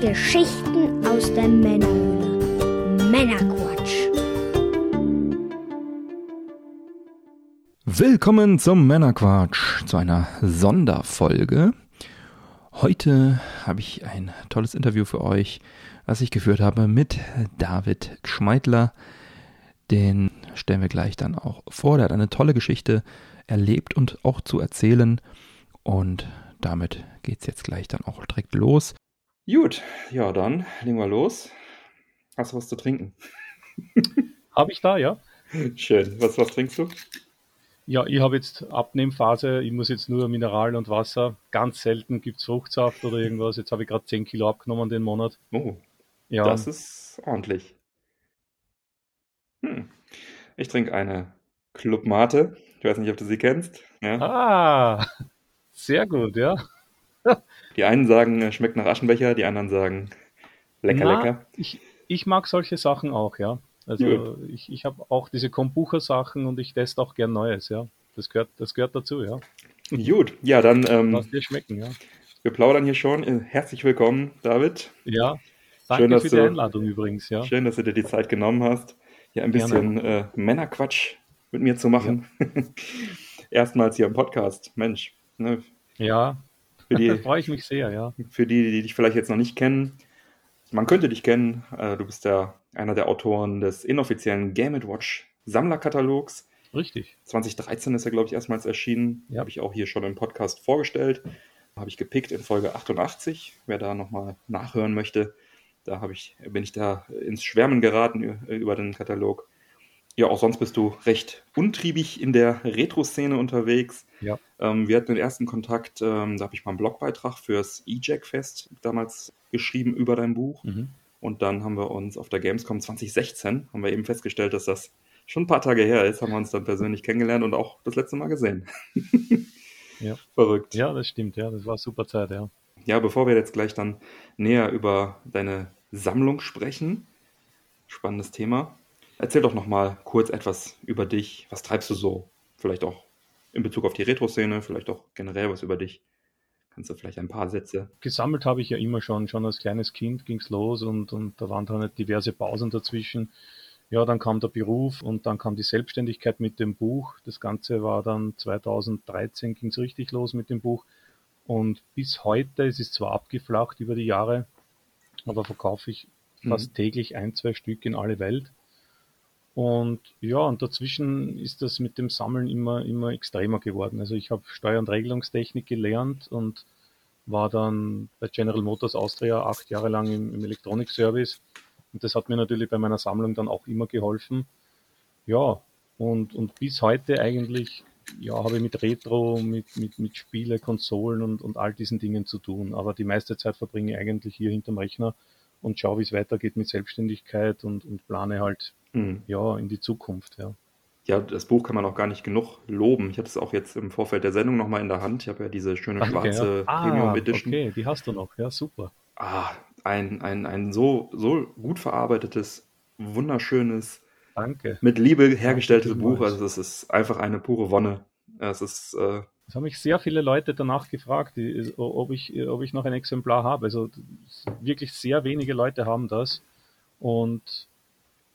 Geschichten aus der Männerhöhle. Männerquatsch. Willkommen zum Männerquatsch, zu einer Sonderfolge. Heute habe ich ein tolles Interview für euch, was ich geführt habe mit David Schmeidler. Den stellen wir gleich dann auch vor. Der hat eine tolle Geschichte erlebt und auch zu erzählen. Und damit geht es jetzt gleich dann auch direkt los. Gut, ja, dann legen wir los. Hast du was zu trinken? Habe ich da, ja. Schön. Was, was trinkst du? Ja, ich habe jetzt Abnehmphase. Ich muss jetzt nur Mineral und Wasser. Ganz selten gibt es Fruchtsaft oder irgendwas. Jetzt habe ich gerade 10 Kilo abgenommen den Monat. Oh, ja. das ist ordentlich. Hm. Ich trinke eine Club Mate. Ich weiß nicht, ob du sie kennst. Ja. Ah, sehr gut, ja. Die einen sagen, schmeckt nach Aschenbecher, die anderen sagen, lecker, Na, lecker. Ich, ich mag solche Sachen auch, ja. Also Gut. ich, ich habe auch diese Kombucha-Sachen und ich teste auch gern Neues, ja. Das gehört, das gehört dazu, ja. Gut, ja, dann. Ähm, Lass dir schmecken, ja. Wir plaudern hier schon. Äh, herzlich willkommen, David. Ja, danke schön, für die Einladung übrigens, ja. Schön, dass du dir die Zeit genommen hast, hier ein bisschen äh, Männerquatsch mit mir zu machen. Ja. Erstmals hier im Podcast. Mensch. Ne? Ja, für die, freue ich mich sehr, ja. Für die, die dich vielleicht jetzt noch nicht kennen, man könnte dich kennen. Äh, du bist ja einer der Autoren des inoffiziellen Game Watch Sammlerkatalogs. Richtig. 2013 ist er, glaube ich, erstmals erschienen. Ja. Habe ich auch hier schon im Podcast vorgestellt. Habe ich gepickt in Folge 88. Wer da nochmal nachhören möchte, da ich, bin ich da ins Schwärmen geraten über den Katalog. Ja, auch sonst bist du recht untriebig in der Retro-Szene unterwegs. Ja. Ähm, wir hatten den ersten Kontakt, ähm, da habe ich mal einen Blogbeitrag fürs E-Jack-Fest damals geschrieben über dein Buch. Mhm. Und dann haben wir uns auf der Gamescom 2016, haben wir eben festgestellt, dass das schon ein paar Tage her ist, haben wir uns dann persönlich kennengelernt und auch das letzte Mal gesehen. ja. Verrückt. Ja, das stimmt, ja, das war super Zeit, ja. Ja, bevor wir jetzt gleich dann näher über deine Sammlung sprechen, spannendes Thema, Erzähl doch noch mal kurz etwas über dich. Was treibst du so? Vielleicht auch in Bezug auf die Retro-Szene, vielleicht auch generell was über dich. Kannst du vielleicht ein paar Sätze? Gesammelt habe ich ja immer schon. Schon als kleines Kind ging es los und, und da waren dann halt diverse Pausen dazwischen. Ja, dann kam der Beruf und dann kam die Selbstständigkeit mit dem Buch. Das Ganze war dann 2013 ging es richtig los mit dem Buch. Und bis heute, es ist zwar abgeflacht über die Jahre, aber verkaufe ich fast mhm. täglich ein, zwei Stück in alle Welt. Und ja, und dazwischen ist das mit dem Sammeln immer, immer extremer geworden. Also ich habe Steuer- und Regelungstechnik gelernt und war dann bei General Motors Austria acht Jahre lang im, im Elektronikservice. Und das hat mir natürlich bei meiner Sammlung dann auch immer geholfen. Ja, und, und bis heute eigentlich, ja, habe ich mit Retro, mit, mit, mit Spiele, Konsolen und, und all diesen Dingen zu tun. Aber die meiste Zeit verbringe ich eigentlich hier hinterm Rechner und schaue, wie es weitergeht mit Selbstständigkeit und, und plane halt mhm. ja in die Zukunft, ja. Ja, das Buch kann man auch gar nicht genug loben. Ich hatte es auch jetzt im Vorfeld der Sendung nochmal in der Hand. Ich habe ja diese schöne Danke, schwarze ja. Premium ah, Edition. Okay, die hast du noch, ja, super. Ah, ein, ein, ein so, so gut verarbeitetes, wunderschönes, Danke. mit Liebe hergestelltes Danke, Buch. Also es ist einfach eine pure Wonne. Es ist äh, es haben mich sehr viele Leute danach gefragt, ob ich, ob ich noch ein Exemplar habe. Also wirklich sehr wenige Leute haben das. Und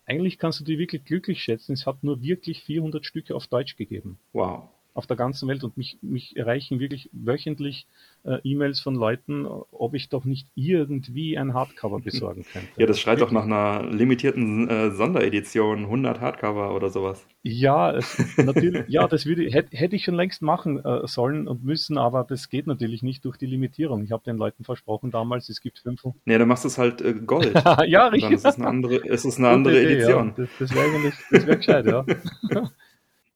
eigentlich kannst du die wirklich glücklich schätzen. Es hat nur wirklich 400 Stücke auf Deutsch gegeben. Wow auf der ganzen Welt und mich, mich erreichen wirklich wöchentlich äh, E-Mails von Leuten, ob ich doch nicht irgendwie ein Hardcover besorgen könnte. Ja, das schreit doch nach einer limitierten äh, Sonderedition, 100 Hardcover oder sowas. Ja, es, natürlich, ja, das würde, hätte, hätte ich schon längst machen äh, sollen und müssen, aber das geht natürlich nicht durch die Limitierung. Ich habe den Leuten versprochen damals, es gibt fünf. Nee, dann machst du es halt äh, Gold. ja, richtig. Dann ist es eine andere, ist es eine andere Idee, Edition. Ja. Das, das wäre eigentlich, das wäre gescheit, ja.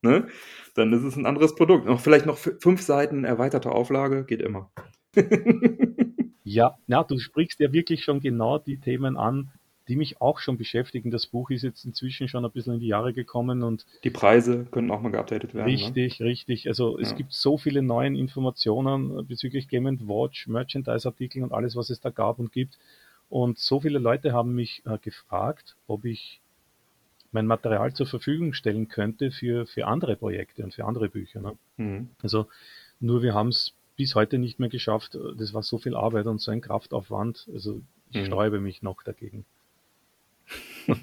ne? Dann ist es ein anderes Produkt. Noch vielleicht noch fünf Seiten erweiterte Auflage, geht immer. ja, ja, du sprichst ja wirklich schon genau die Themen an, die mich auch schon beschäftigen. Das Buch ist jetzt inzwischen schon ein bisschen in die Jahre gekommen und die Preise können auch mal geupdatet werden. Ne? Richtig, ne? richtig. Also es ja. gibt so viele neue Informationen bezüglich Game Watch, Merchandise-Artikeln und alles, was es da gab und gibt. Und so viele Leute haben mich äh, gefragt, ob ich mein Material zur Verfügung stellen könnte für, für andere Projekte und für andere Bücher. Ne? Mhm. Also nur wir haben es bis heute nicht mehr geschafft. Das war so viel Arbeit und so ein Kraftaufwand. Also ich mhm. sträube mich noch dagegen.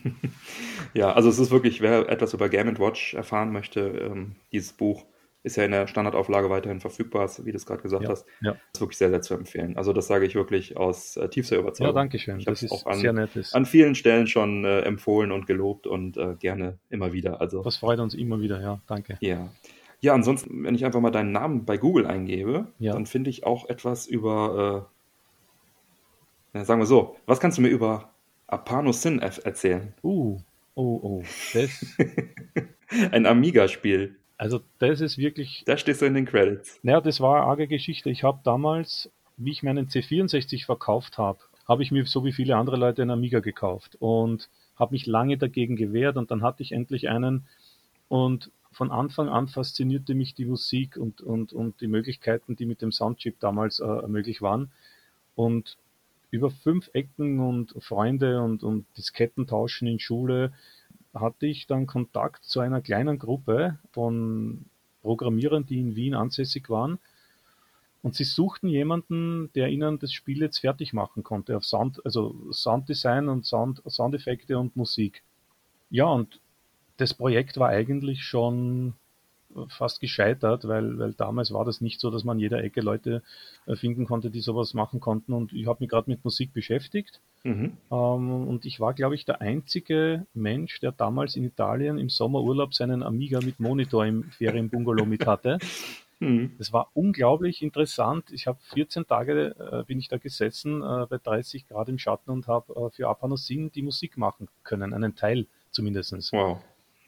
ja, also es ist wirklich, wer etwas über Game Watch erfahren möchte, ähm, dieses Buch ist ja in der Standardauflage weiterhin verfügbar, wie du es gerade gesagt ja, hast. Ja. Ist wirklich sehr, sehr zu empfehlen. Also das sage ich wirklich aus äh, tiefster Überzeugung. Ja, danke schön. Ich das ist auch an, sehr nettes. an vielen Stellen schon äh, empfohlen und gelobt und äh, gerne immer wieder. Also das freut uns immer wieder, ja, danke. Ja. Ja, ansonsten, wenn ich einfach mal deinen Namen bei Google eingebe, ja. dann finde ich auch etwas über, äh, sagen wir so, was kannst du mir über Apano Sin erzählen? Uh, oh, oh, das. Ein Amiga-Spiel. Also das ist wirklich. Da stehst du in den Credits. Naja, das war eine arge Geschichte. Ich habe damals, wie ich meinen C64 verkauft habe, habe ich mir so wie viele andere Leute einen Amiga gekauft und habe mich lange dagegen gewehrt und dann hatte ich endlich einen und von Anfang an faszinierte mich die Musik und, und, und die Möglichkeiten, die mit dem Soundchip damals äh, möglich waren. Und über fünf Ecken und Freunde und, und Disketten tauschen in Schule hatte ich dann Kontakt zu einer kleinen Gruppe von Programmierern, die in Wien ansässig waren. Und sie suchten jemanden, der ihnen das Spiel jetzt fertig machen konnte auf Sound, also Sounddesign und Sound, Soundeffekte und Musik. Ja, und das Projekt war eigentlich schon fast gescheitert, weil, weil damals war das nicht so, dass man jeder Ecke Leute äh, finden konnte, die sowas machen konnten. Und ich habe mich gerade mit Musik beschäftigt. Mhm. Ähm, und ich war, glaube ich, der einzige Mensch, der damals in Italien im Sommerurlaub seinen Amiga mit Monitor im Ferienbungalow mit hatte. Mhm. Das war unglaublich interessant. Ich habe 14 Tage äh, bin ich da gesessen äh, bei 30 Grad im Schatten und habe äh, für Apanosin die Musik machen können, einen Teil zumindestens. Wow.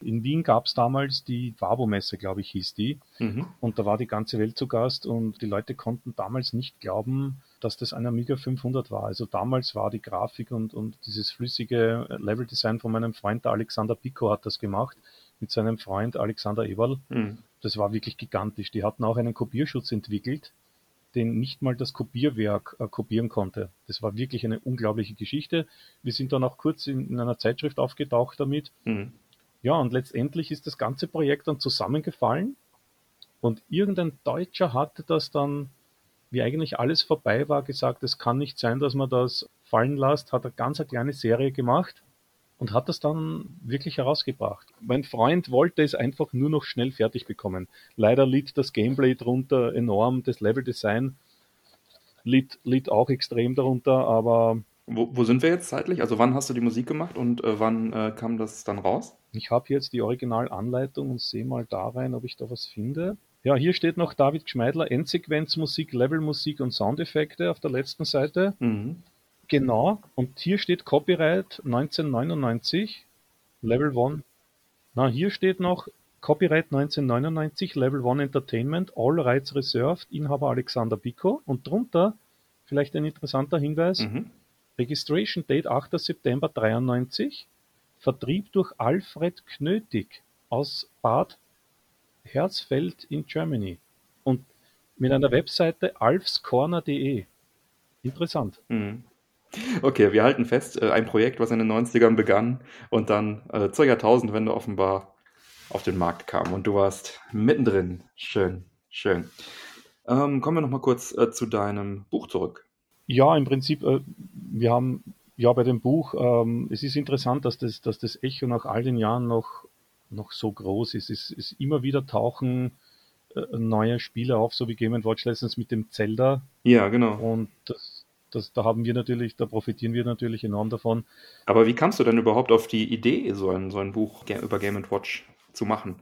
In Wien gab es damals die Fabo-Messe, glaube ich, hieß die. Mhm. Und da war die ganze Welt zu Gast und die Leute konnten damals nicht glauben, dass das ein Amiga 500 war. Also damals war die Grafik und, und dieses flüssige Leveldesign von meinem Freund, der Alexander Pico, hat das gemacht, mit seinem Freund Alexander Eberl. Mhm. Das war wirklich gigantisch. Die hatten auch einen Kopierschutz entwickelt, den nicht mal das Kopierwerk äh, kopieren konnte. Das war wirklich eine unglaubliche Geschichte. Wir sind dann auch kurz in, in einer Zeitschrift aufgetaucht damit. Mhm. Ja, und letztendlich ist das ganze Projekt dann zusammengefallen und irgendein Deutscher hatte das dann, wie eigentlich alles vorbei war, gesagt, es kann nicht sein, dass man das fallen lässt, hat eine ganz eine kleine Serie gemacht und hat das dann wirklich herausgebracht. Mein Freund wollte es einfach nur noch schnell fertig bekommen. Leider litt das Gameplay drunter enorm, das Leveldesign litt, litt auch extrem darunter, aber wo, wo sind wir jetzt zeitlich? Also wann hast du die Musik gemacht und äh, wann äh, kam das dann raus? Ich habe jetzt die Originalanleitung und sehe mal da rein, ob ich da was finde. Ja, hier steht noch David Gschmeidler, Endsequenzmusik, Levelmusik und Soundeffekte auf der letzten Seite. Mhm. Genau, und hier steht Copyright 1999, Level 1. Na, hier steht noch Copyright 1999, Level 1 Entertainment, All Rights Reserved, Inhaber Alexander Pico. Und drunter vielleicht ein interessanter Hinweis, mhm. Registration Date 8. September 93, Vertrieb durch Alfred Knötig aus Bad Herzfeld in Germany und mit einer Webseite alfscorner.de. Interessant. Mhm. Okay, wir halten fest, äh, ein Projekt, was in den 90ern begann und dann äh, zur Jahrtausendwende offenbar auf den Markt kam und du warst mittendrin. Schön, schön. Ähm, kommen wir nochmal kurz äh, zu deinem Buch zurück. Ja, im Prinzip, äh, wir haben ja bei dem Buch, ähm, es ist interessant, dass das, dass das Echo nach all den Jahren noch, noch so groß ist. Es ist immer wieder tauchen äh, neue Spiele auf, so wie Game Watch letztens mit dem Zelda. Ja, genau. Und das, das, da haben wir natürlich, da profitieren wir natürlich enorm davon. Aber wie kamst du denn überhaupt auf die Idee, so ein, so ein Buch über Game Watch zu machen?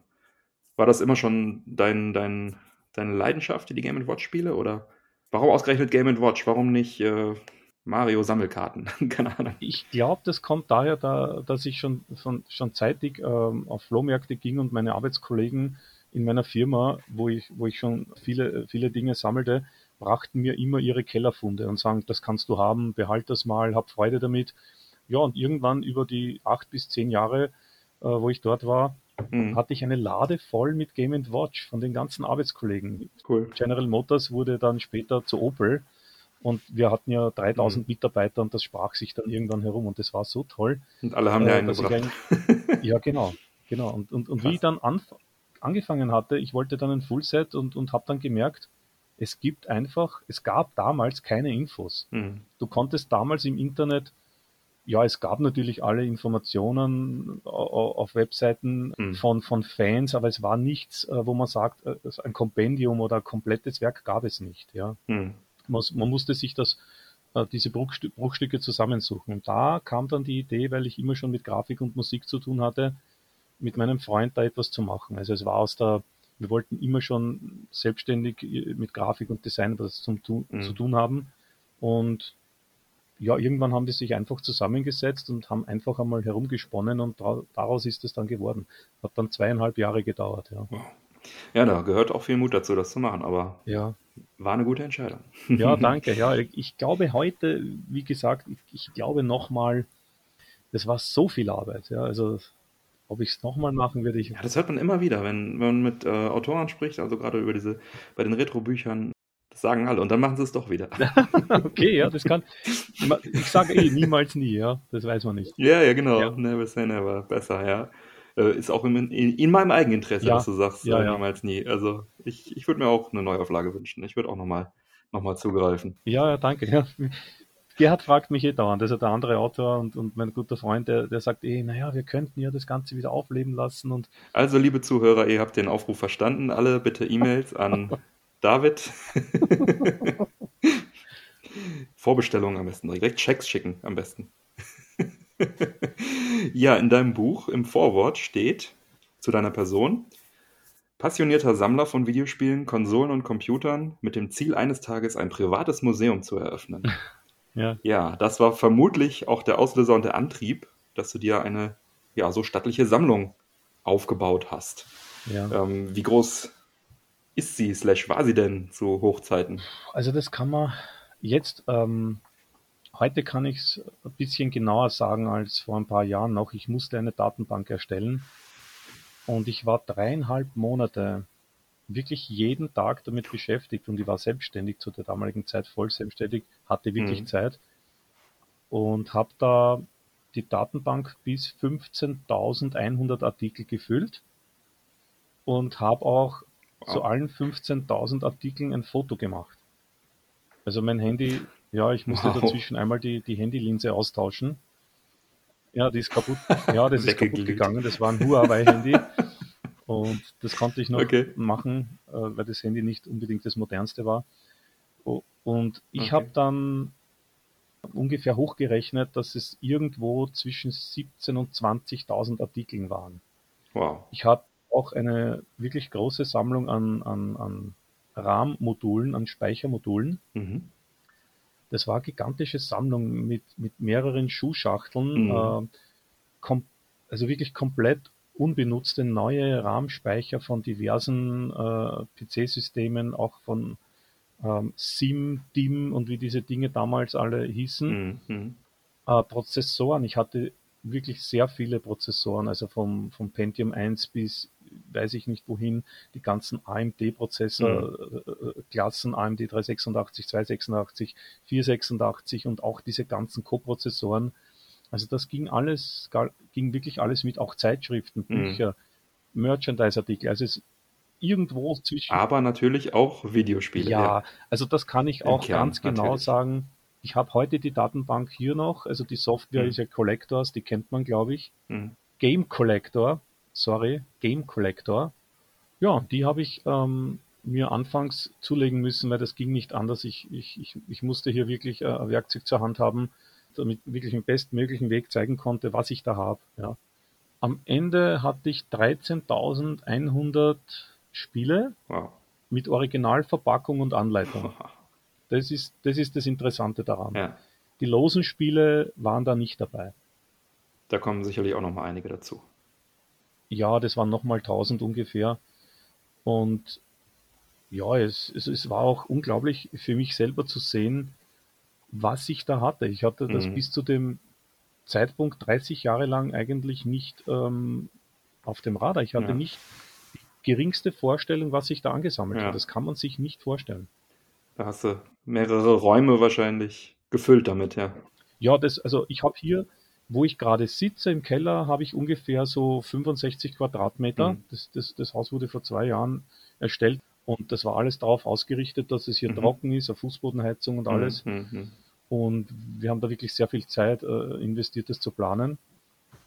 War das immer schon dein, dein, deine Leidenschaft, die Game Watch Spiele oder? Warum ausgerechnet Game Watch? Warum nicht äh, Mario Sammelkarten? Keine Ahnung. Ich glaube, das kommt daher, da, dass ich schon, von, schon zeitig ähm, auf Flohmärkte ging und meine Arbeitskollegen in meiner Firma, wo ich, wo ich schon viele, viele Dinge sammelte, brachten mir immer ihre Kellerfunde und sagen, das kannst du haben, behalt das mal, hab Freude damit. Ja, und irgendwann über die acht bis zehn Jahre, äh, wo ich dort war, mhm. hatte ich eine Lade voll mit Game Watch von den ganzen Arbeitskollegen. Cool. General Motors wurde dann später zu Opel und wir hatten ja 3000 mhm. Mitarbeiter und das sprach sich dann irgendwann herum und das war so toll. Und alle haben äh, ja einen ja, genau. genau. Und, und, und wie ich dann angefangen hatte, ich wollte dann ein Fullset und, und habe dann gemerkt, es gibt einfach, es gab damals keine Infos. Mhm. Du konntest damals im Internet, ja, es gab natürlich alle Informationen au- au- auf Webseiten Mhm. von, von Fans, aber es war nichts, äh, wo man sagt, äh, ein Kompendium oder ein komplettes Werk gab es nicht, ja. Mhm. Man, man musste sich das, äh, diese Bruchstü Bruchstücke zusammensuchen. Und da kam dann die Idee, weil ich immer schon mit Grafik und Musik zu tun hatte, mit meinem Freund da etwas zu machen. Also es war aus der, wir wollten immer schon selbstständig äh, mit Grafik und Design was zum Mhm. zu tun haben. Und ja, irgendwann haben die sich einfach zusammengesetzt und haben einfach einmal herumgesponnen und daraus ist es dann geworden. Hat dann zweieinhalb Jahre gedauert, ja. Ja, da gehört auch viel Mut dazu, das zu machen, aber Ja, war eine gute Entscheidung. Ja, danke. Ja, ich glaube heute, wie gesagt, ich, ich glaube nochmal, das war so viel Arbeit. Ja, also ob ich es nochmal machen würde, ich. Ja, das hört man immer wieder, wenn, wenn man mit äh, Autoren spricht, also gerade über diese, bei den Retro-Büchern, das sagen alle und dann machen sie es doch wieder. Okay, ja, das kann. Ich sage eh niemals nie, ja, das weiß man nicht. Ja, ja, genau. Ja. Never say never. Besser, ja. Äh, Ist auch in, in, in meinem Eigeninteresse, Ja. dass du sagst, Ja, äh, ja. niemals nie. Also ich, ich würde mir auch eine Neuauflage wünschen. Ich würde auch nochmal noch mal zugreifen. Ja, ja, danke. Ja. Gerhard fragt mich eh dauernd, also der andere Autor und, und mein guter Freund, der, der sagt eh, naja, wir könnten ja das Ganze wieder aufleben lassen und Also, liebe Zuhörer, ihr habt den Aufruf verstanden. Alle bitte E-Mails an David. Vorbestellungen am besten, direkt Checks schicken am besten. ja, in deinem Buch im Vorwort steht zu deiner Person, passionierter Sammler von Videospielen, Konsolen und Computern mit dem Ziel eines Tages ein privates Museum zu eröffnen. ja, Ja, das war vermutlich auch der Auslöser und der Antrieb, dass du dir eine ja so stattliche Sammlung aufgebaut hast. ja. Ähm, wie groß ist sie, slash war sie denn zu Hochzeiten? Also das kann man jetzt, ähm, heute kann ich es ein bisschen genauer sagen als vor ein paar Jahren noch. Ich musste eine Datenbank erstellen und ich war dreieinhalb Monate wirklich jeden Tag damit beschäftigt und ich war selbstständig zu der damaligen Zeit, voll selbstständig, hatte wirklich Mhm. Zeit und habe da die Datenbank bis 15.100 Artikel gefüllt und habe auch zu Wow. allen 15.000 Artikeln ein Foto gemacht. Also mein Handy, ja, ich musste Wow. dazwischen einmal die, die Handylinse austauschen. Ja, die ist kaputt. Ja, das ist kaputt gegangen. Das war ein Huawei-Handy. Und das konnte ich noch Okay. machen, äh, weil das Handy nicht unbedingt das modernste war. Und ich Okay. habe dann ungefähr hochgerechnet, dass es irgendwo zwischen 17.000 und 20.000 Artikeln waren. Wow. Ich habe auch eine wirklich große Sammlung an, an, an RAM-Modulen, an Speichermodulen. Mhm. Das war eine gigantische Sammlung mit, mit mehreren Schuhschachteln, Mhm. äh, also wirklich komplett unbenutzte neue RAM-Speicher von diversen äh, PC-Systemen, auch von ähm, SIM, DIM und wie diese Dinge damals alle hießen. Mhm. Äh, Prozessoren, ich hatte wirklich sehr viele Prozessoren, also vom, vom Pentium 1 bis weiß ich nicht wohin, die ganzen AMD-Prozessor-Klassen, AMD 386, 286, 486 und auch diese ganzen Co-Prozessoren. Also das ging alles, ging wirklich alles mit, auch Zeitschriften, Mhm. Bücher, Merchandise-Artikel, also es irgendwo zwischen Aber natürlich auch Videospiele. ja, also das kann ich auch Kern, ganz genau natürlich. sagen. Ich habe heute die Datenbank hier noch, also die Software Mhm. ist ja Collectors, die kennt man, glaube ich. Mhm. Game Collector, sorry, Game Collector. Ja, die habe ich ähm, mir anfangs zulegen müssen, weil das ging nicht anders. Ich, ich, ich, ich musste hier wirklich äh, ein Werkzeug zur Hand haben, damit ich wirklich im bestmöglichen Weg zeigen konnte, was ich da habe. Ja. Am Ende hatte ich 13.100 Spiele Wow. mit Originalverpackung und Anleitung. Das ist, das ist das Interessante daran. Ja, Die losen Spiele waren da nicht dabei. da kommen sicherlich auch noch mal einige dazu. Ja, das waren nochmal 1000 ungefähr. Und ja, es, es, es war auch unglaublich für mich selber zu sehen, was ich da hatte. Ich hatte das Mhm. bis zu dem Zeitpunkt 30 Jahre lang eigentlich nicht ähm, auf dem Radar. Ich hatte Ja. nicht die geringste Vorstellung, was ich da angesammelt Ja. habe. Das kann man sich nicht vorstellen. Da hast du mehrere Räume wahrscheinlich gefüllt damit, ja. Ja, das, also ich habe hier, wo ich gerade sitze im Keller, habe ich ungefähr so 65 Quadratmeter. Mhm. Das, das, das Haus wurde vor zwei Jahren erstellt. Und das war alles darauf ausgerichtet, dass es hier Mhm. trocken ist, eine Fußbodenheizung und alles. Mhm. Mhm. Und wir haben da wirklich sehr viel Zeit äh, investiert, das zu planen.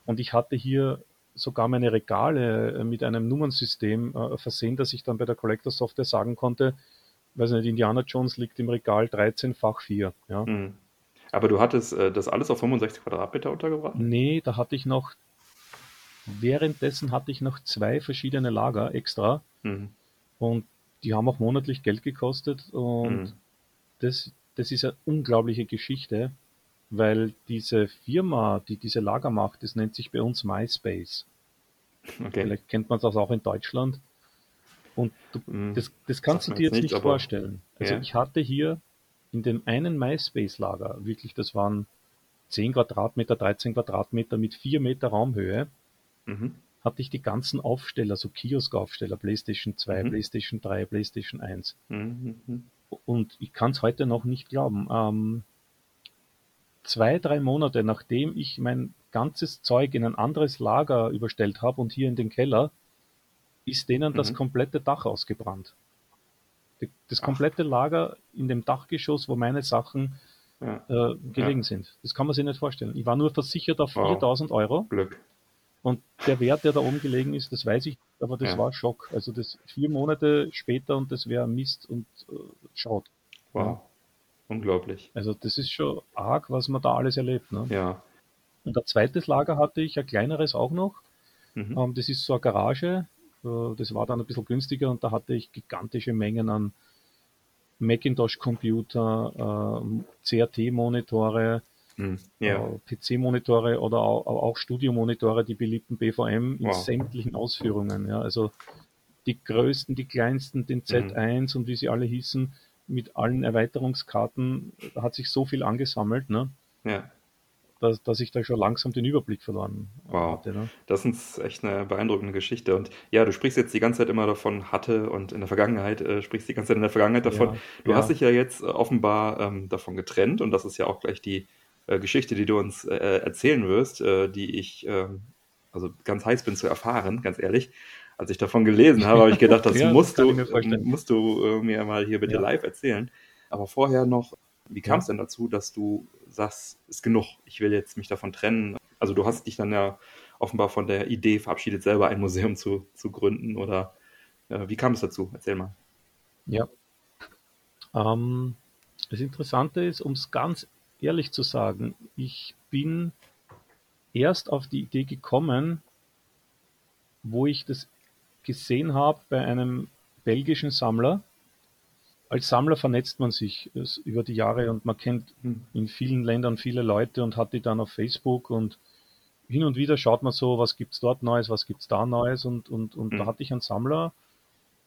Und ich hatte hier sogar meine Regale äh, mit einem Nummernsystem äh, versehen, dass ich dann bei der Collector Software sagen konnte, weiß nicht, Indiana Jones liegt im Regal 13 fach 4. Ja. Mhm. Aber du hattest äh, das alles auf 65 Quadratmeter untergebracht? Nee, da hatte ich noch, währenddessen hatte ich noch zwei verschiedene Lager extra Mhm. und die haben auch monatlich Geld gekostet und Mhm. das, das ist eine unglaubliche Geschichte, weil diese Firma, die diese Lager macht, das nennt sich bei uns MySpace. Okay. Vielleicht kennt man das auch in Deutschland. Und du, Mhm. das, das kannst Sagt du dir jetzt nicht, nicht vorstellen. Also Ja. ich hatte hier in dem einen MySpace-Lager, wirklich, das waren 10 Quadratmeter, 13 Quadratmeter mit 4 Meter Raumhöhe, Mhm. hatte ich die ganzen Aufsteller, so Kiosk-Aufsteller, PlayStation 2, Mhm. PlayStation 3, PlayStation 1. Mhm. Mhm. Und ich kann es heute noch nicht glauben. Ähm, zwei, drei Monate nachdem ich mein ganzes Zeug in ein anderes Lager überstellt habe und hier in den Keller, ist denen das Mhm. komplette Dach ausgebrannt. Das Ach. komplette Lager in dem Dachgeschoss, wo meine Sachen Ja. äh, gelegen sind. Das kann man sich nicht vorstellen. Ich war nur versichert auf Wow. 4000 Euro Glück. und der Wert, der da oben gelegen ist, das weiß ich, aber das Ja. war Schock. Also das vier Monate später und das wäre Mist und äh, schaut. Wow. Unglaublich. Also das ist schon arg, was man da alles erlebt. Ne? Ja. Und ein zweites Lager hatte ich, ein kleineres auch noch. Mhm. Ähm, das ist so eine Garage. Äh, das war dann ein bisschen günstiger und da hatte ich gigantische Mengen an Macintosh-Computer, ähm, CRT-Monitore, Mhm. Ja. äh, PC-Monitore oder auch, auch Studiomonitore, die beliebten BVM in Wow. sämtlichen Ausführungen. Ja, also die größten, die kleinsten, den Z1 und wie sie alle hießen, mit allen Erweiterungskarten, da hat sich so viel angesammelt, ne, Ja. Dass, dass ich da schon langsam den Überblick verloren Wow. hatte. Ne? Das ist echt eine beeindruckende Geschichte. Und ja, du sprichst jetzt die ganze Zeit immer davon, hatte und in der Vergangenheit, äh, sprichst die ganze Zeit in der Vergangenheit davon. Ja, du ja. hast dich ja jetzt äh, offenbar ähm, davon getrennt und das ist ja auch gleich die äh, Geschichte, die du uns äh, erzählen wirst, äh, die ich ähm, also ganz heiß bin zu erfahren, ganz ehrlich. Als ich davon gelesen habe, habe ich gedacht, das Ja, das musst, kann du, mir musst du äh, mir mal hier bitte live erzählen. Aber vorher noch, wie kam es denn dazu, dass du sagst, ist genug, ich will jetzt mich davon trennen? Also du hast dich dann ja offenbar von der Idee verabschiedet, selber ein Museum zu, zu gründen oder äh, wie kam es dazu? Erzähl mal. Ja. Ähm, das Interessante ist, um es ganz ehrlich zu sagen, ich bin erst auf die Idee gekommen, wo ich das gesehen habe bei einem belgischen Sammler. Als Sammler vernetzt man sich es über die Jahre und man kennt in vielen Ländern viele Leute und hat die dann auf Facebook und hin und wieder schaut man so, was gibt's dort Neues, was gibt's da Neues und, und, und Mhm. da hatte ich einen Sammler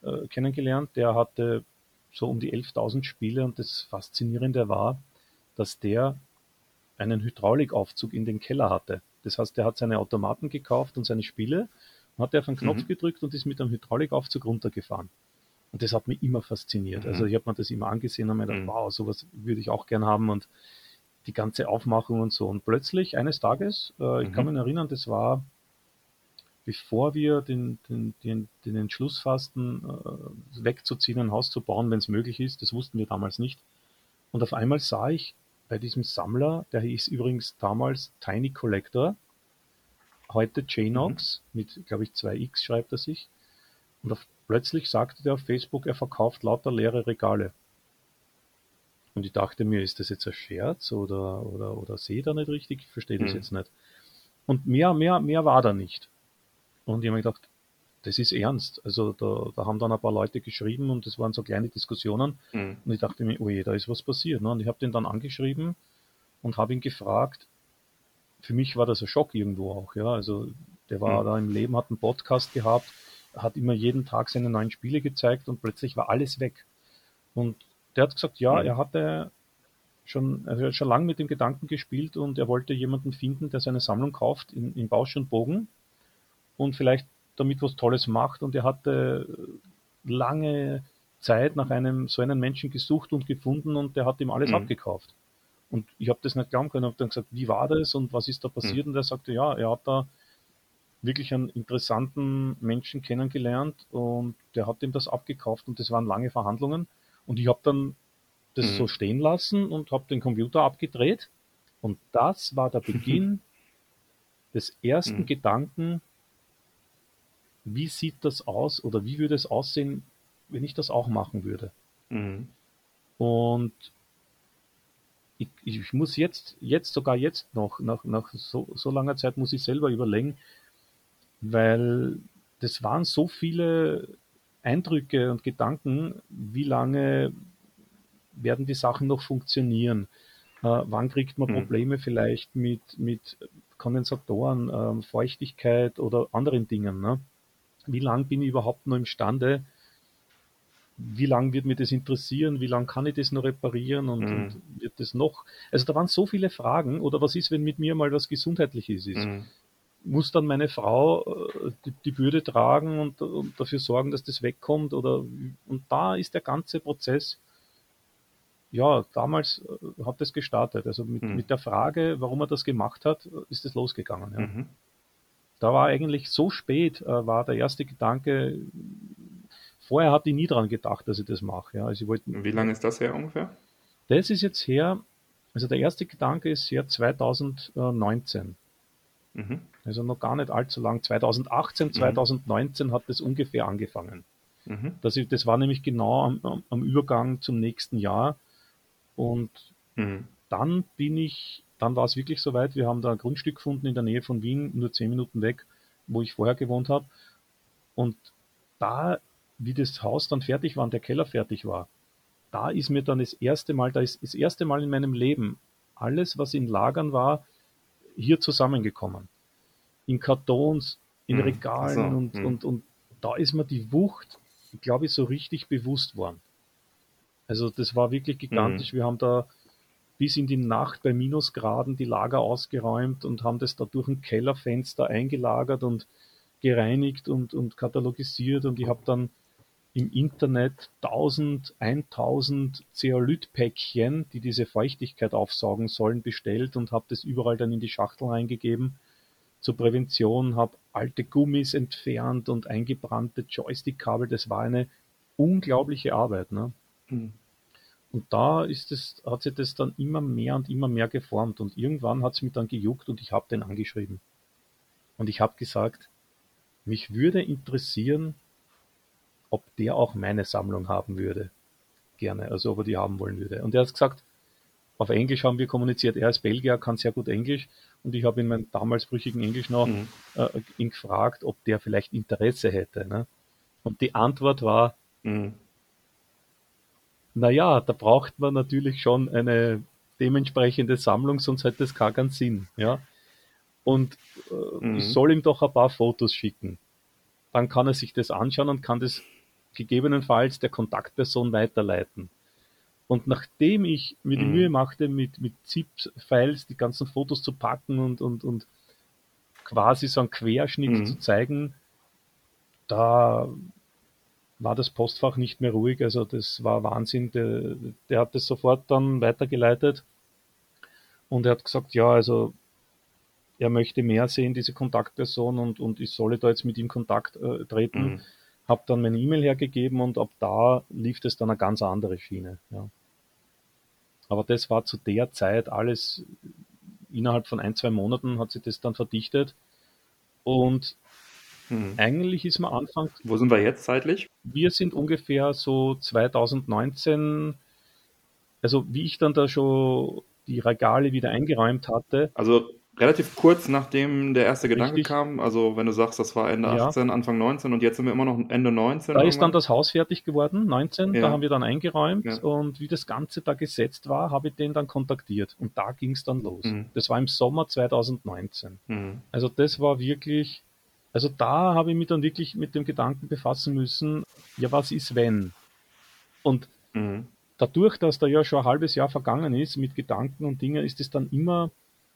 äh, kennengelernt, der hatte so um die 11.000 Spiele und das Faszinierende war, dass der einen Hydraulikaufzug in den Keller hatte. Das heißt, der hat seine Automaten gekauft und seine Spiele und hat er auf einen Knopf Mhm. gedrückt und ist mit einem Hydraulikaufzug runtergefahren. Und das hat mich immer fasziniert. Mhm. Also ich habe mir das immer angesehen und mir gedacht, Mhm. wow, sowas würde ich auch gern haben und die ganze Aufmachung und so. Und plötzlich eines Tages, äh, ich Mhm. kann mich erinnern, das war bevor wir den, den, den, den Entschluss fassten, äh, wegzuziehen, ein Haus zu bauen, wenn es möglich ist. Das wussten wir damals nicht. Und auf einmal sah ich bei diesem Sammler, der hieß übrigens damals Tiny Collector, heute Janox, mit, glaube ich, 2x schreibt er sich. Und auf, plötzlich sagte der auf Facebook, er verkauft lauter leere Regale. Und ich dachte mir, ist das jetzt ein Scherz oder, oder, oder sehe ich da nicht richtig? Ich verstehe das Mhm. jetzt nicht. Und mehr, mehr, mehr war da nicht. Und ich habe mir gedacht, das ist ernst. Also da, da haben dann ein paar Leute geschrieben und das waren so kleine Diskussionen. Mhm. Und ich dachte mir, oh je, da ist was passiert. Ne? Und ich habe den dann angeschrieben und habe ihn gefragt. Für mich war das ein Schock irgendwo auch. Ja, also der war Mhm. da im Leben, hat einen Podcast gehabt, hat immer jeden Tag seine neuen Spiele gezeigt und plötzlich war alles weg. Und der hat gesagt, ja, Mhm. er hatte schon, er hat schon lange mit dem Gedanken gespielt und er wollte jemanden finden, der seine Sammlung kauft in, in Bausch und Bogen und vielleicht damit was Tolles macht. Und er hatte lange Zeit nach einem so einen Menschen gesucht und gefunden und der hat ihm alles Mhm. abgekauft. Und ich habe das nicht glauben können, habe dann gesagt, wie war das und was ist da passiert? Und er sagte, ja, er hat da wirklich einen interessanten Menschen kennengelernt und der hat ihm das abgekauft und das waren lange Verhandlungen und ich habe dann das mhm. so stehen lassen und habe den Computer abgedreht und das war der Beginn des ersten mhm. Gedanken, wie sieht das aus oder wie würde es aussehen, wenn ich das auch machen würde. Mhm. Und ich, ich, muss jetzt, jetzt sogar jetzt noch, nach, nach so, so langer Zeit muss ich selber überlegen, weil das waren so viele Eindrücke und Gedanken, wie lange werden die Sachen noch funktionieren? Äh, wann kriegt man hm. Probleme mhm. vielleicht mit, mit Kondensatoren, äh, Feuchtigkeit oder anderen Dingen? Ne? Wie lange bin ich überhaupt noch imstande, wie lange wird mir das interessieren, wie lange kann ich das noch reparieren und, mhm. und, wird das noch. Also da waren so viele Fragen, oder was ist, wenn mit mir mal was Gesundheitliches ist? Mhm. Muss dann meine Frau äh, die, die Bürde tragen und, und, dafür sorgen, dass das wegkommt? Oder und da ist der ganze Prozess, ja, damals äh, hat das gestartet. Also mit, mhm. mit der Frage, warum er das gemacht hat, ist es losgegangen. Ja. Mhm. Da war eigentlich so spät, äh, war der erste Gedanke, vorher hatte ich nie dran gedacht, dass ich das mache. Ja. Also ich wollte, Wie lange ist das her ungefähr? Das ist jetzt her, also der erste Gedanke ist her 2019. Mhm. Also noch gar nicht allzu lang. 2018, 2019 mhm. hat das ungefähr angefangen. Mhm. Das, das war nämlich genau am, am, Übergang zum nächsten Jahr. Und mhm. dann bin ich, dann war es wirklich soweit. Wir haben da ein Grundstück gefunden in der Nähe von Wien, nur zehn Minuten weg, wo ich vorher gewohnt habe. Und da wie das Haus dann fertig war und der Keller fertig war, da ist mir dann das erste Mal, da ist das erste Mal in meinem Leben alles, was in Lagern war, hier zusammengekommen. In Kartons, in hm, Regalen so, und, hm. und, und da ist mir die Wucht, glaube ich, so richtig bewusst worden. Also das war wirklich gigantisch. Hm. Wir haben da bis in die Nacht bei Minusgraden die Lager ausgeräumt und haben das da durch ein Kellerfenster eingelagert und gereinigt und, und katalogisiert und ich habe dann im Internet 1000, 1000 Zeolithpäckchen, die diese Feuchtigkeit aufsaugen sollen, bestellt und habe das überall dann in die Schachtel reingegeben. Zur Prävention habe alte Gummis entfernt und eingebrannte Joystick-Kabel. Das war eine unglaubliche Arbeit. Ne? Mhm. Und da ist es, hat sich das dann immer mehr und immer mehr geformt. Und irgendwann hat es mich dann gejuckt und ich habe den angeschrieben. Und ich habe gesagt, mich würde interessieren, ob der auch meine Sammlung haben würde. Gerne, also ob er die haben wollen würde. Und er hat gesagt, auf Englisch haben wir kommuniziert. Er ist Belgier, kann sehr gut Englisch. Und ich habe in meinem damals brüchigen Englisch noch mhm. äh, ihn gefragt, ob der vielleicht Interesse hätte. Ne? Und die Antwort war, mhm. naja, da braucht man natürlich schon eine dementsprechende Sammlung, sonst hätte es gar keinen Sinn. Ja? Und äh, mhm. ich soll ihm doch ein paar Fotos schicken. Dann kann er sich das anschauen und kann das gegebenenfalls der Kontaktperson weiterleiten. Und nachdem ich mir die mhm. Mühe machte, mit, mit ZIP-Files die ganzen Fotos zu packen und, und, und quasi so einen Querschnitt mhm. zu zeigen, da war das Postfach nicht mehr ruhig. Also das war Wahnsinn. Der, der hat das sofort dann weitergeleitet und er hat gesagt, ja, also er möchte mehr sehen, diese Kontaktperson, und, und ich solle da jetzt mit ihm Kontakt äh, treten. Mhm habe dann meine E-Mail hergegeben und ab da lief es dann eine ganz andere Schiene. Ja. Aber das war zu der Zeit alles, innerhalb von ein, zwei Monaten hat sich das dann verdichtet. Und hm. eigentlich ist man Anfang. Wo sind wir jetzt zeitlich? Wir sind ungefähr so 2019, also wie ich dann da schon die Regale wieder eingeräumt hatte. Also relativ kurz nachdem der erste Gedanke Richtig. kam. Also wenn du sagst, das war Ende ja. 18, Anfang 19 und jetzt sind wir immer noch Ende 19. Da irgendwann. ist dann das Haus fertig geworden, 19. Ja. Da haben wir dann eingeräumt ja. und wie das Ganze da gesetzt war, habe ich den dann kontaktiert und da ging es dann los. Mhm. Das war im Sommer 2019. Mhm. Also das war wirklich, also da habe ich mich dann wirklich mit dem Gedanken befassen müssen, ja was ist wenn? Und mhm. dadurch, dass da ja schon ein halbes Jahr vergangen ist mit Gedanken und Dingen, ist es dann immer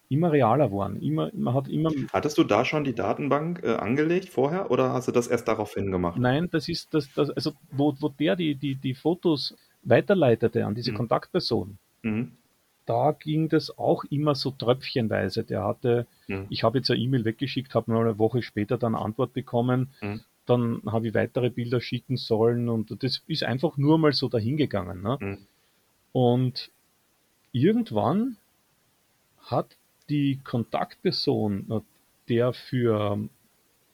immer realer geworden. Immer, man hat immer. Hattest du da schon die Datenbank äh, angelegt vorher oder hast du das erst daraufhin gemacht? Nein, das ist das, das also wo, wo der die, die, die Fotos weiterleitete an diese mhm. Kontaktperson. Mhm. da ging das auch immer so tröpfchenweise. Der hatte, Mhm. ich habe jetzt eine E-Mail weggeschickt, habe nur eine Woche später dann eine Antwort bekommen. Mhm. Dann habe ich weitere Bilder schicken sollen und das ist einfach nur mal so dahingegangen. Ne? Mhm. Und irgendwann hat die Kontaktperson, äh, der für,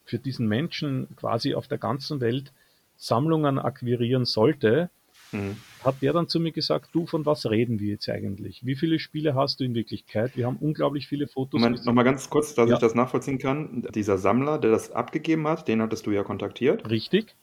für diesen Menschen quasi auf der ganzen Welt Sammlungen akquirieren sollte, Mhm. hat der dann zu mir gesagt, du, von was reden wir jetzt eigentlich? Wie viele Spiele hast du in Wirklichkeit? Wir haben unglaublich viele Fotos. Moment, nochmal ganz kurz, dass Ja. ich das nachvollziehen kann. Dieser Sammler, der das abgegeben hat, den hattest du ja kontaktiert. Richtig,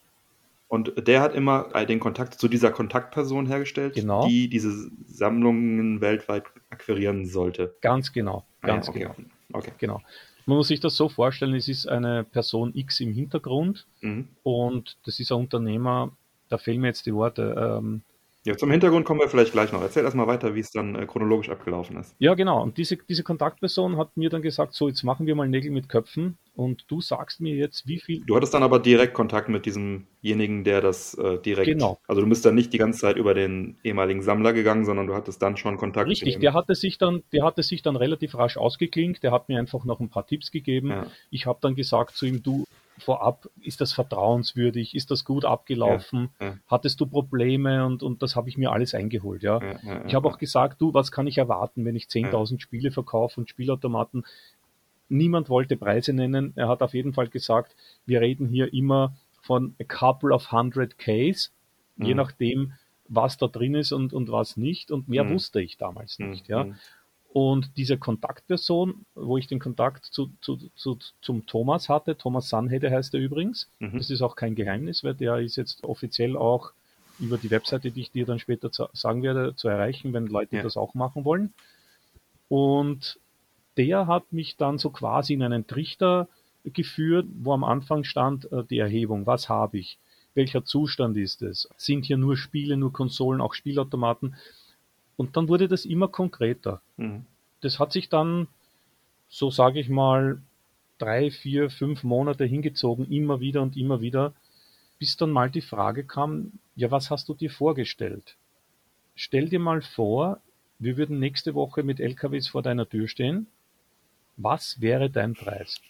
Und der hat immer äh, den Kontakt zu dieser Kontaktperson hergestellt, Genau. die diese Sammlungen weltweit akquirieren sollte. ganz genau, ganz ah, ja, genau, okay. Okay. genau. Man muss sich das so vorstellen, es ist eine Person X im Hintergrund Mhm. und das ist ein Unternehmer, da fehlen mir jetzt die Worte, ähm, Ja, zum Hintergrund kommen wir vielleicht gleich noch. Erzähl erstmal weiter, wie es dann äh, chronologisch abgelaufen ist. Ja, genau. Und diese, diese Kontaktperson hat mir dann gesagt, so, jetzt machen wir mal Nägel mit Köpfen und du sagst mir jetzt, wie viel. Du hattest dann aber direkt Kontakt mit diesemjenigen, der das äh, direkt. Genau. Also du bist dann nicht die ganze Zeit über den ehemaligen Sammler gegangen, sondern du hattest dann schon Kontakt Richtig, mit ihm. der hatte sich dann, der hatte sich dann relativ rasch ausgeklinkt, der hat mir einfach noch ein paar Tipps gegeben. Ja. Ich habe dann gesagt zu ihm, du, vorab, ist das vertrauenswürdig, ist das gut abgelaufen, Ja, ja. hattest du Probleme und, und das habe ich mir alles eingeholt, ja. Ja, Ich habe auch gesagt, du, was kann ich erwarten, wenn ich 10.000 Spiele verkaufe und Spielautomaten? Niemand wollte Preise nennen. Er hat auf jeden Fall gesagt, wir reden hier immer von a couple of hundred Ks, je Mhm. nachdem, was da drin ist und, und was nicht. Und mehr Mhm. wusste ich damals Mhm, nicht, ja. Und diese Kontaktperson, wo ich den Kontakt zu, zu, zu, zum Thomas hatte, Thomas Sanhede heißt er übrigens, Mhm. das ist auch kein Geheimnis, weil der ist jetzt offiziell auch über die Webseite, die ich dir dann später sagen werde, zu erreichen, wenn Leute Ja. das auch machen wollen. Und der hat mich dann so quasi in einen Trichter geführt, wo am Anfang stand äh, die Erhebung. Was habe ich? Welcher Zustand ist es? Sind hier nur Spiele, nur Konsolen, auch Spielautomaten? Und dann wurde das immer konkreter. Mhm. Das hat sich dann, so sage ich mal, drei, vier, fünf Monate hingezogen, immer wieder und immer wieder, bis dann mal die Frage kam, ja, was hast du dir vorgestellt? Stell dir mal vor, wir würden nächste Woche mit LKWs vor deiner Tür stehen. Was wäre dein Preis?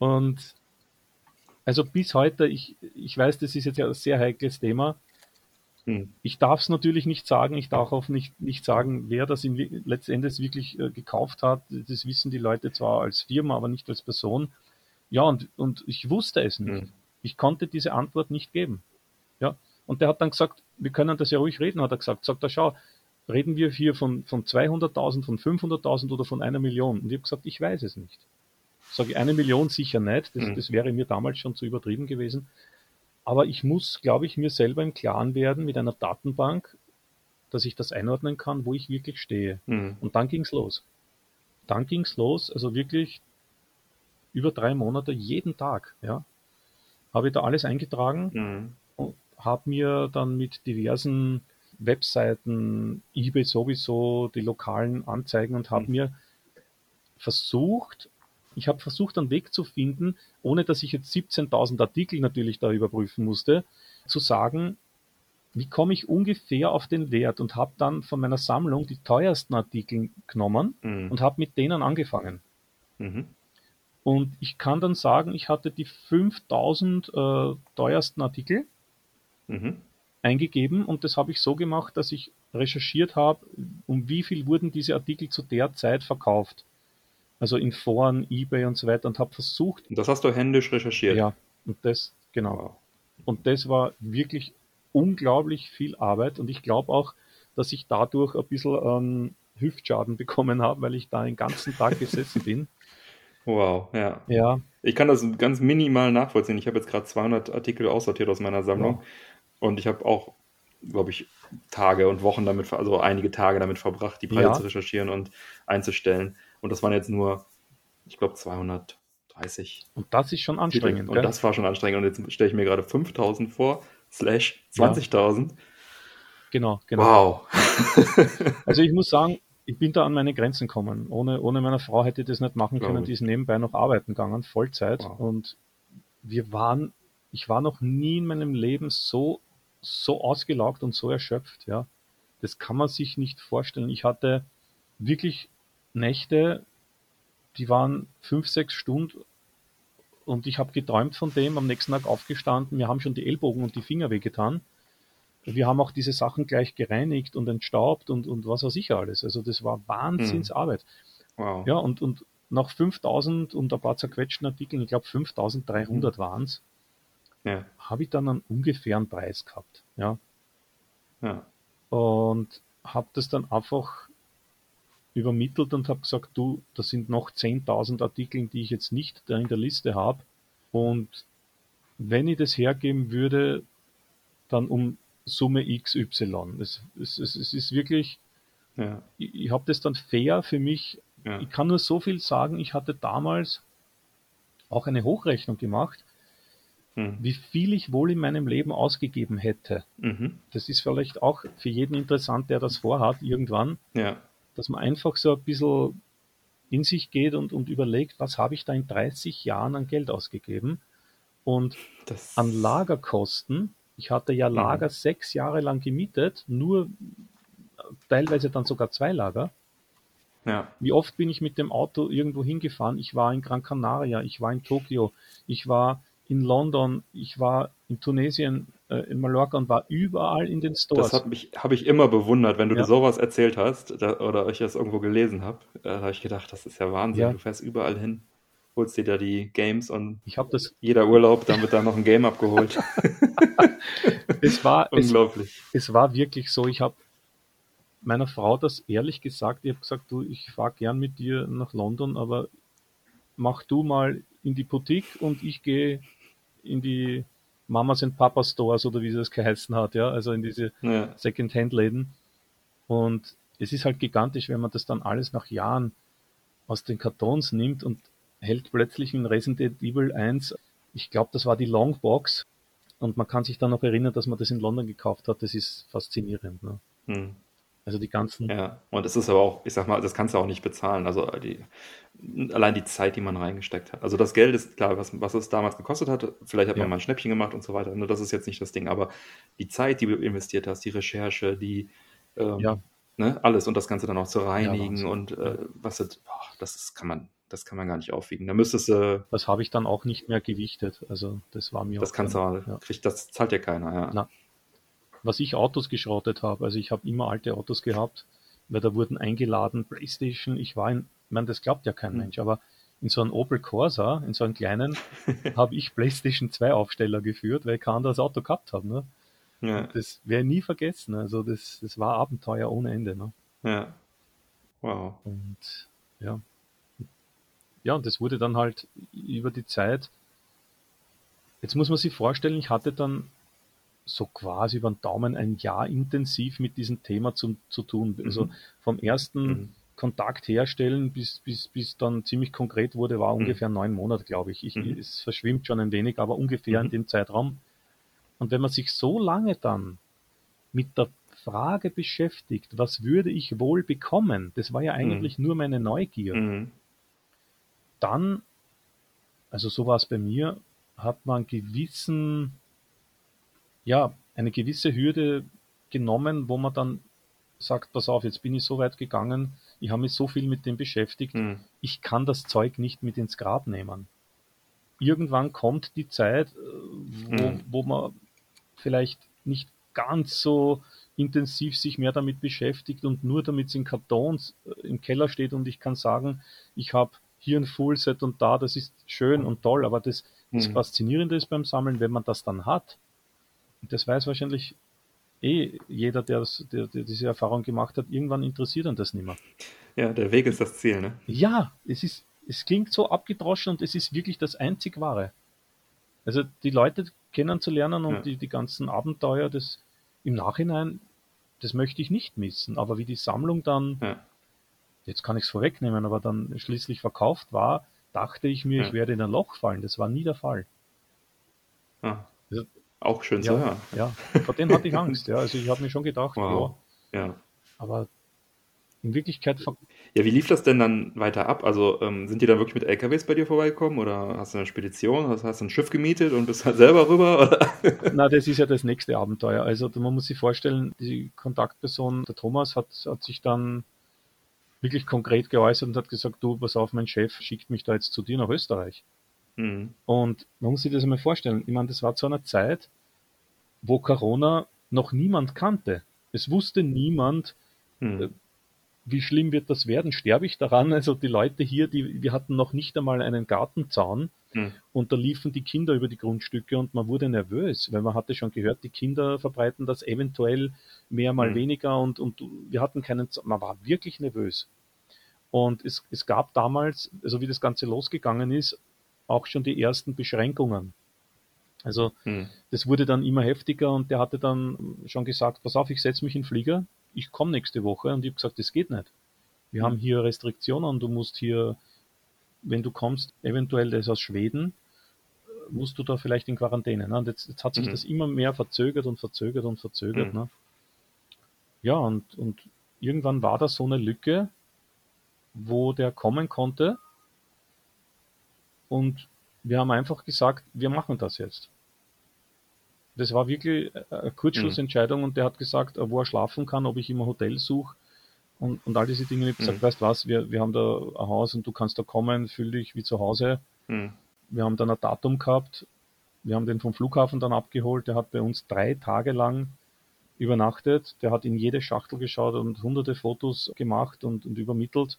Und also bis heute, ich, ich weiß, das ist jetzt ja ein sehr heikles Thema. Mhm. Ich darf es natürlich nicht sagen, ich darf auch nicht, nicht sagen, wer das in, letztendlich wirklich äh, gekauft hat. Das wissen die Leute zwar als Firma, aber nicht als Person. Ja, und, und ich wusste es nicht. Mhm. Ich konnte diese Antwort nicht geben. Ja, und der hat dann gesagt, wir können das ja ruhig reden, hat er gesagt. Sagt er, schau, reden wir hier von, von 200.000, von 500.000 oder von einer Million? Und ich habe gesagt, ich weiß es nicht. Sage ich, eine Million sicher nicht, das, Mhm. das wäre mir damals schon zu übertrieben gewesen. Aber ich muss, glaube ich, mir selber im Klaren werden mit einer Datenbank, dass ich das einordnen kann, wo ich wirklich stehe. Mhm. Und dann ging's los. Dann ging's los, also wirklich über drei Monate, jeden Tag, ja, habe ich da alles eingetragen Mhm. und habe mir dann mit diversen Webseiten, eBay sowieso, die lokalen Anzeigen und habe Mhm. mir versucht, ich habe versucht, einen Weg zu finden, ohne dass ich jetzt 17.000 Artikel natürlich da überprüfen musste, zu sagen, wie komme ich ungefähr auf den Wert und habe dann von meiner Sammlung die teuersten Artikel genommen Mhm. und habe mit denen angefangen. Mhm. Und ich kann dann sagen, ich hatte die 5000 äh, teuersten Artikel Mhm. eingegeben und das habe ich so gemacht, dass ich recherchiert habe, um wie viel wurden diese Artikel zu der Zeit verkauft. Also in Foren, eBay und so weiter und habe versucht, Und das hast du händisch recherchiert. ja, und das, genau. Wow. Und das war wirklich unglaublich viel Arbeit und ich glaube auch, dass ich dadurch ein bisschen ähm, Hüftschaden bekommen habe, weil ich da den ganzen Tag gesessen bin. Wow, ja. Ja, Ich kann das ganz minimal nachvollziehen. Ich habe jetzt gerade 200 Artikel aussortiert aus meiner Sammlung Ja. und ich habe auch, glaube ich, Tage und Wochen damit, also einige Tage damit verbracht, die Preise Ja. zu recherchieren und einzustellen. Und das waren jetzt nur, ich glaube, 230 und das ist schon anstrengend. Und gell? das war schon anstrengend. Und jetzt stelle ich mir gerade 5000 vor, slash 20.000. genau, genau. Wow. Also ich muss sagen, ich bin da an meine Grenzen gekommen. Ohne, ohne meine Frau hätte ich das nicht machen können. Die ist nebenbei noch arbeiten gegangen, Vollzeit. Wow. Und wir waren, ich war noch nie in meinem Leben so, so ausgelaugt und so erschöpft, ja. das kann man sich nicht vorstellen. Ich hatte wirklich Nächte, die waren fünf, sechs Stunden und ich habe geträumt von dem, am nächsten Tag aufgestanden, mir haben schon die Ellbogen und die Finger wehgetan. Wir haben auch diese Sachen gleich gereinigt und entstaubt und, und was weiß ich alles. Also das war Wahnsinnsarbeit. Hm. Wow. Ja, und, und nach 5000 und ein paar zerquetschten Artikeln, ich glaube 5300 mhm. waren es, ja. habe ich dann einen ungefähren Preis gehabt. Ja. ja. Und habe das dann einfach übermittelt und habe gesagt, du, das sind noch 10.000 Artikel, die ich jetzt nicht da in der Liste habe. Und wenn ich das hergeben würde, dann um Summe XY. Es, es, es, es ist wirklich, ja. ich, ich habe das dann fair für mich. Ja. Ich kann nur so viel sagen, ich hatte damals auch eine Hochrechnung gemacht, hm. wie viel ich wohl in meinem Leben ausgegeben hätte. Mhm. Das ist vielleicht auch für jeden interessant, der das vorhat, irgendwann. Ja dass man einfach so ein bisschen in sich geht und, und überlegt, was habe ich da in 30 Jahren an Geld ausgegeben? Und das an Lagerkosten, ich hatte ja mhm. Lager mhm. sechs Jahre lang gemietet, nur teilweise dann sogar zwei Lager. Ja. Wie oft bin ich mit dem Auto irgendwo hingefahren? Ich war in Gran Canaria, ich war in Tokio, ich war in London, ich war in Tunesien, äh, in Mallorca und war überall in den Stores. Das habe ich, immer bewundert, wenn du ja. dir sowas erzählt hast da, oder ich das irgendwo gelesen habe. Äh, da habe ich gedacht, das ist ja Wahnsinn. Ja. Du fährst überall hin, holst dir da die Games und jeder Urlaub, dann wird da noch ein Game abgeholt. es war unglaublich. Es, es war wirklich so. Ich habe meiner Frau das ehrlich gesagt. Ich habe gesagt, du, ich fahre gern mit dir nach London, aber mach du mal in die Boutique und ich gehe in die Mamas and Papa Stores oder wie es geheißen hat, ja, also in diese ja. Second-Hand-Läden. Und es ist halt gigantisch, wenn man das dann alles nach Jahren aus den Kartons nimmt und hält plötzlich in Resident Evil 1, ich glaube, das war die Longbox, und man kann sich dann noch erinnern, dass man das in London gekauft hat. Das ist faszinierend. Ne? Hm. Also die ganzen. Ja, und das ist aber auch, ich sag mal, das kannst du auch nicht bezahlen. Also die, allein die Zeit, die man reingesteckt hat. Also das Geld ist klar, was, was es damals gekostet hat. Vielleicht hat ja. man mal ein Schnäppchen gemacht und so weiter. Das ist jetzt nicht das Ding. Aber die Zeit, die du investiert hast, die Recherche, die ähm, ja. ne, alles und das Ganze dann auch zu reinigen ja, und äh, was das, boah, das ist, kann man, das kann man gar nicht aufwiegen. Da müsstest du. das habe ich dann auch nicht mehr gewichtet. Also das war mir. Das kannst du, ja. kriegt, das zahlt ja keiner, ja. Na, was ich Autos geschrottet habe. Also ich habe immer alte Autos gehabt, weil da wurden eingeladen, Playstation, ich war in, ich meine, das glaubt ja kein mhm. Mensch, aber in so einem Opel Corsa, in so einem kleinen, habe ich Playstation 2 Aufsteller geführt, weil ich kein anderes Auto gehabt habe. Ne? Ja. Das ich nie vergessen. Also das, das war Abenteuer ohne Ende. Ne? Ja. Wow. Und ja. Ja, und das wurde dann halt über die Zeit. Jetzt muss man sich vorstellen, ich hatte dann so quasi über den Daumen ein Jahr intensiv mit diesem Thema zu, zu tun. Also mhm. vom ersten mhm. Kontakt herstellen bis, bis, bis dann ziemlich konkret wurde, war mhm. ungefähr neun Monate, glaube ich. ich mhm. Es verschwimmt schon ein wenig, aber ungefähr in mhm. dem Zeitraum. Und wenn man sich so lange dann mit der Frage beschäftigt, was würde ich wohl bekommen, das war ja mhm. eigentlich nur meine Neugier, dann, also so war es bei mir, hat man gewissen ja, eine gewisse Hürde genommen, wo man dann sagt, pass auf, jetzt bin ich so weit gegangen, ich habe mich so viel mit dem beschäftigt, mhm. ich kann das Zeug nicht mit ins Grab nehmen. Irgendwann kommt die Zeit, äh, wo, mhm. wo man vielleicht nicht ganz so intensiv sich mehr damit beschäftigt und nur damit es in Kartons äh, im Keller steht und ich kann sagen, ich habe hier ein Fullset und da, das ist schön und toll, aber das, das mhm. Faszinierende ist beim Sammeln, wenn man das dann hat, das weiß wahrscheinlich eh jeder, der, das, der, der diese Erfahrung gemacht hat, irgendwann interessiert ihn das nicht mehr. Ja, der Weg ist das Ziel, ne? Ja, es ist, es klingt so abgedroschen und es ist wirklich das einzig wahre. Also die Leute kennenzulernen und ja. die, die ganzen Abenteuer, das im Nachhinein, das möchte ich nicht missen. Aber wie die Sammlung dann, ja. jetzt kann ich es vorwegnehmen, aber dann schließlich verkauft war, dachte ich mir, ja. ich werde in ein Loch fallen. Das war nie der Fall. Ah. Also, auch schön ja, zu hören. Ja, vor dem hatte ich Angst. Ja, also ich habe mir schon gedacht, wow. ja. ja. Aber in Wirklichkeit. Ja, wie lief das denn dann weiter ab? Also ähm, sind die dann wirklich mit LKWs bei dir vorbeigekommen oder hast du eine Spedition, hast, hast du ein Schiff gemietet und bist halt selber rüber? Na, das ist ja das nächste Abenteuer. Also man muss sich vorstellen, die Kontaktperson, der Thomas, hat, hat sich dann wirklich konkret geäußert und hat gesagt, du, pass auf, mein Chef schickt mich da jetzt zu dir nach Österreich. Mhm. Und man muss sich das einmal vorstellen. Ich meine, das war zu einer Zeit, wo Corona noch niemand kannte. Es wusste niemand, mhm. wie schlimm wird das werden? Sterbe ich daran? Also die Leute hier, die, wir hatten noch nicht einmal einen Gartenzaun mhm. und da liefen die Kinder über die Grundstücke und man wurde nervös, weil man hatte schon gehört, die Kinder verbreiten das eventuell mehr mal mhm. weniger und, und wir hatten keinen, Zaun. man war wirklich nervös. Und es, es gab damals, also wie das Ganze losgegangen ist, auch schon die ersten Beschränkungen. Also hm. das wurde dann immer heftiger und der hatte dann schon gesagt, pass auf, ich setze mich in den Flieger, ich komme nächste Woche und ich habe gesagt, das geht nicht. Wir hm. haben hier Restriktionen, du musst hier, wenn du kommst, eventuell das aus Schweden, musst du da vielleicht in Quarantäne. Ne? Und jetzt, jetzt hat sich mhm. das immer mehr verzögert und verzögert und verzögert. Mhm. Ne? Ja, und, und irgendwann war da so eine Lücke, wo der kommen konnte und wir haben einfach gesagt, wir machen das jetzt. Das war wirklich eine Kurzschlussentscheidung und der hat gesagt, wo er schlafen kann, ob ich ihm ein Hotel suche und, und all diese Dinge. Ich habe gesagt, mhm. weißt was, wir, wir haben da ein Haus und du kannst da kommen, fühl dich wie zu Hause. Mhm. Wir haben dann ein Datum gehabt, wir haben den vom Flughafen dann abgeholt, der hat bei uns drei Tage lang übernachtet, der hat in jede Schachtel geschaut und hunderte Fotos gemacht und, und übermittelt.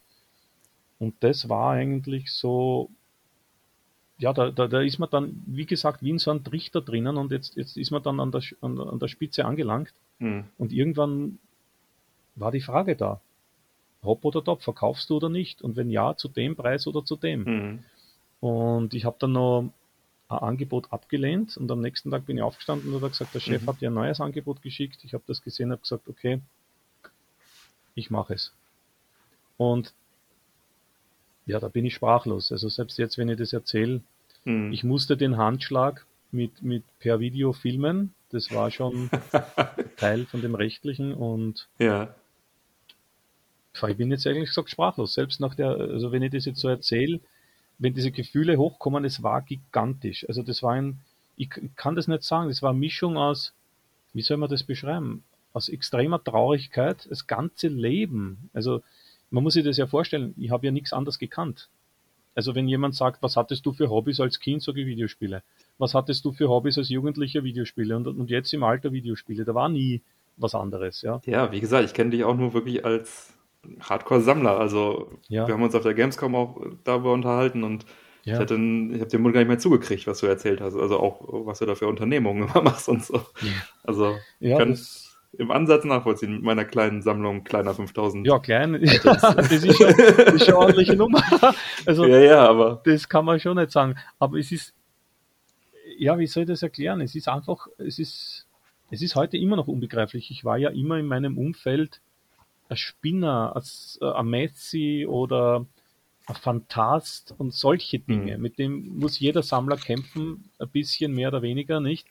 Und das war eigentlich so ja, da, da, da ist man dann, wie gesagt, wie in so einem Trichter drinnen und jetzt, jetzt ist man dann an der, an, an der Spitze angelangt. Mhm. Und irgendwann war die Frage da. Hop oder top, verkaufst du oder nicht? Und wenn ja, zu dem Preis oder zu dem? Mhm. Und ich habe dann noch ein Angebot abgelehnt und am nächsten Tag bin ich aufgestanden und habe gesagt, der Chef mhm. hat dir ein neues Angebot geschickt. Ich habe das gesehen, habe gesagt, okay, ich mache es. Und ja, da bin ich sprachlos. Also selbst jetzt, wenn ich das erzähle, hm. ich musste den Handschlag mit, mit per Video filmen. Das war schon Teil von dem Rechtlichen und ja. ich bin jetzt eigentlich gesagt sprachlos. Selbst nach der, also wenn ich das jetzt so erzähle, wenn diese Gefühle hochkommen, es war gigantisch. Also das war ein, ich kann das nicht sagen, das war eine Mischung aus, wie soll man das beschreiben? Aus extremer Traurigkeit, das ganze Leben. Also man muss sich das ja vorstellen, ich habe ja nichts anderes gekannt. Also wenn jemand sagt, was hattest du für Hobbys als Kind, sage ich Videospiele. Was hattest du für Hobbys als Jugendlicher Videospiele und, und jetzt im Alter Videospiele? Da war nie was anderes, ja. Ja, wie gesagt, ich kenne dich auch nur wirklich als Hardcore-Sammler. Also ja. wir haben uns auf der Gamescom auch darüber unterhalten und ja. ich, hatte, ich habe den Mund gar nicht mehr zugekriegt, was du erzählt hast. Also auch, was du da für Unternehmungen immer machst und so. Ja. Also ja, das, im Ansatz nachvollziehen mit meiner kleinen Sammlung kleiner 5000. Ja, klein. das ist schon, das ist schon eine ordentliche Nummer. Also, ja, ja, aber. Das kann man schon nicht sagen. Aber es ist, ja, wie soll ich das erklären? Es ist einfach, es ist, es ist heute immer noch unbegreiflich. Ich war ja immer in meinem Umfeld ein Spinner, ein, ein Messi oder ein Fantast und solche Dinge. Mhm. Mit dem muss jeder Sammler kämpfen, ein bisschen mehr oder weniger, nicht?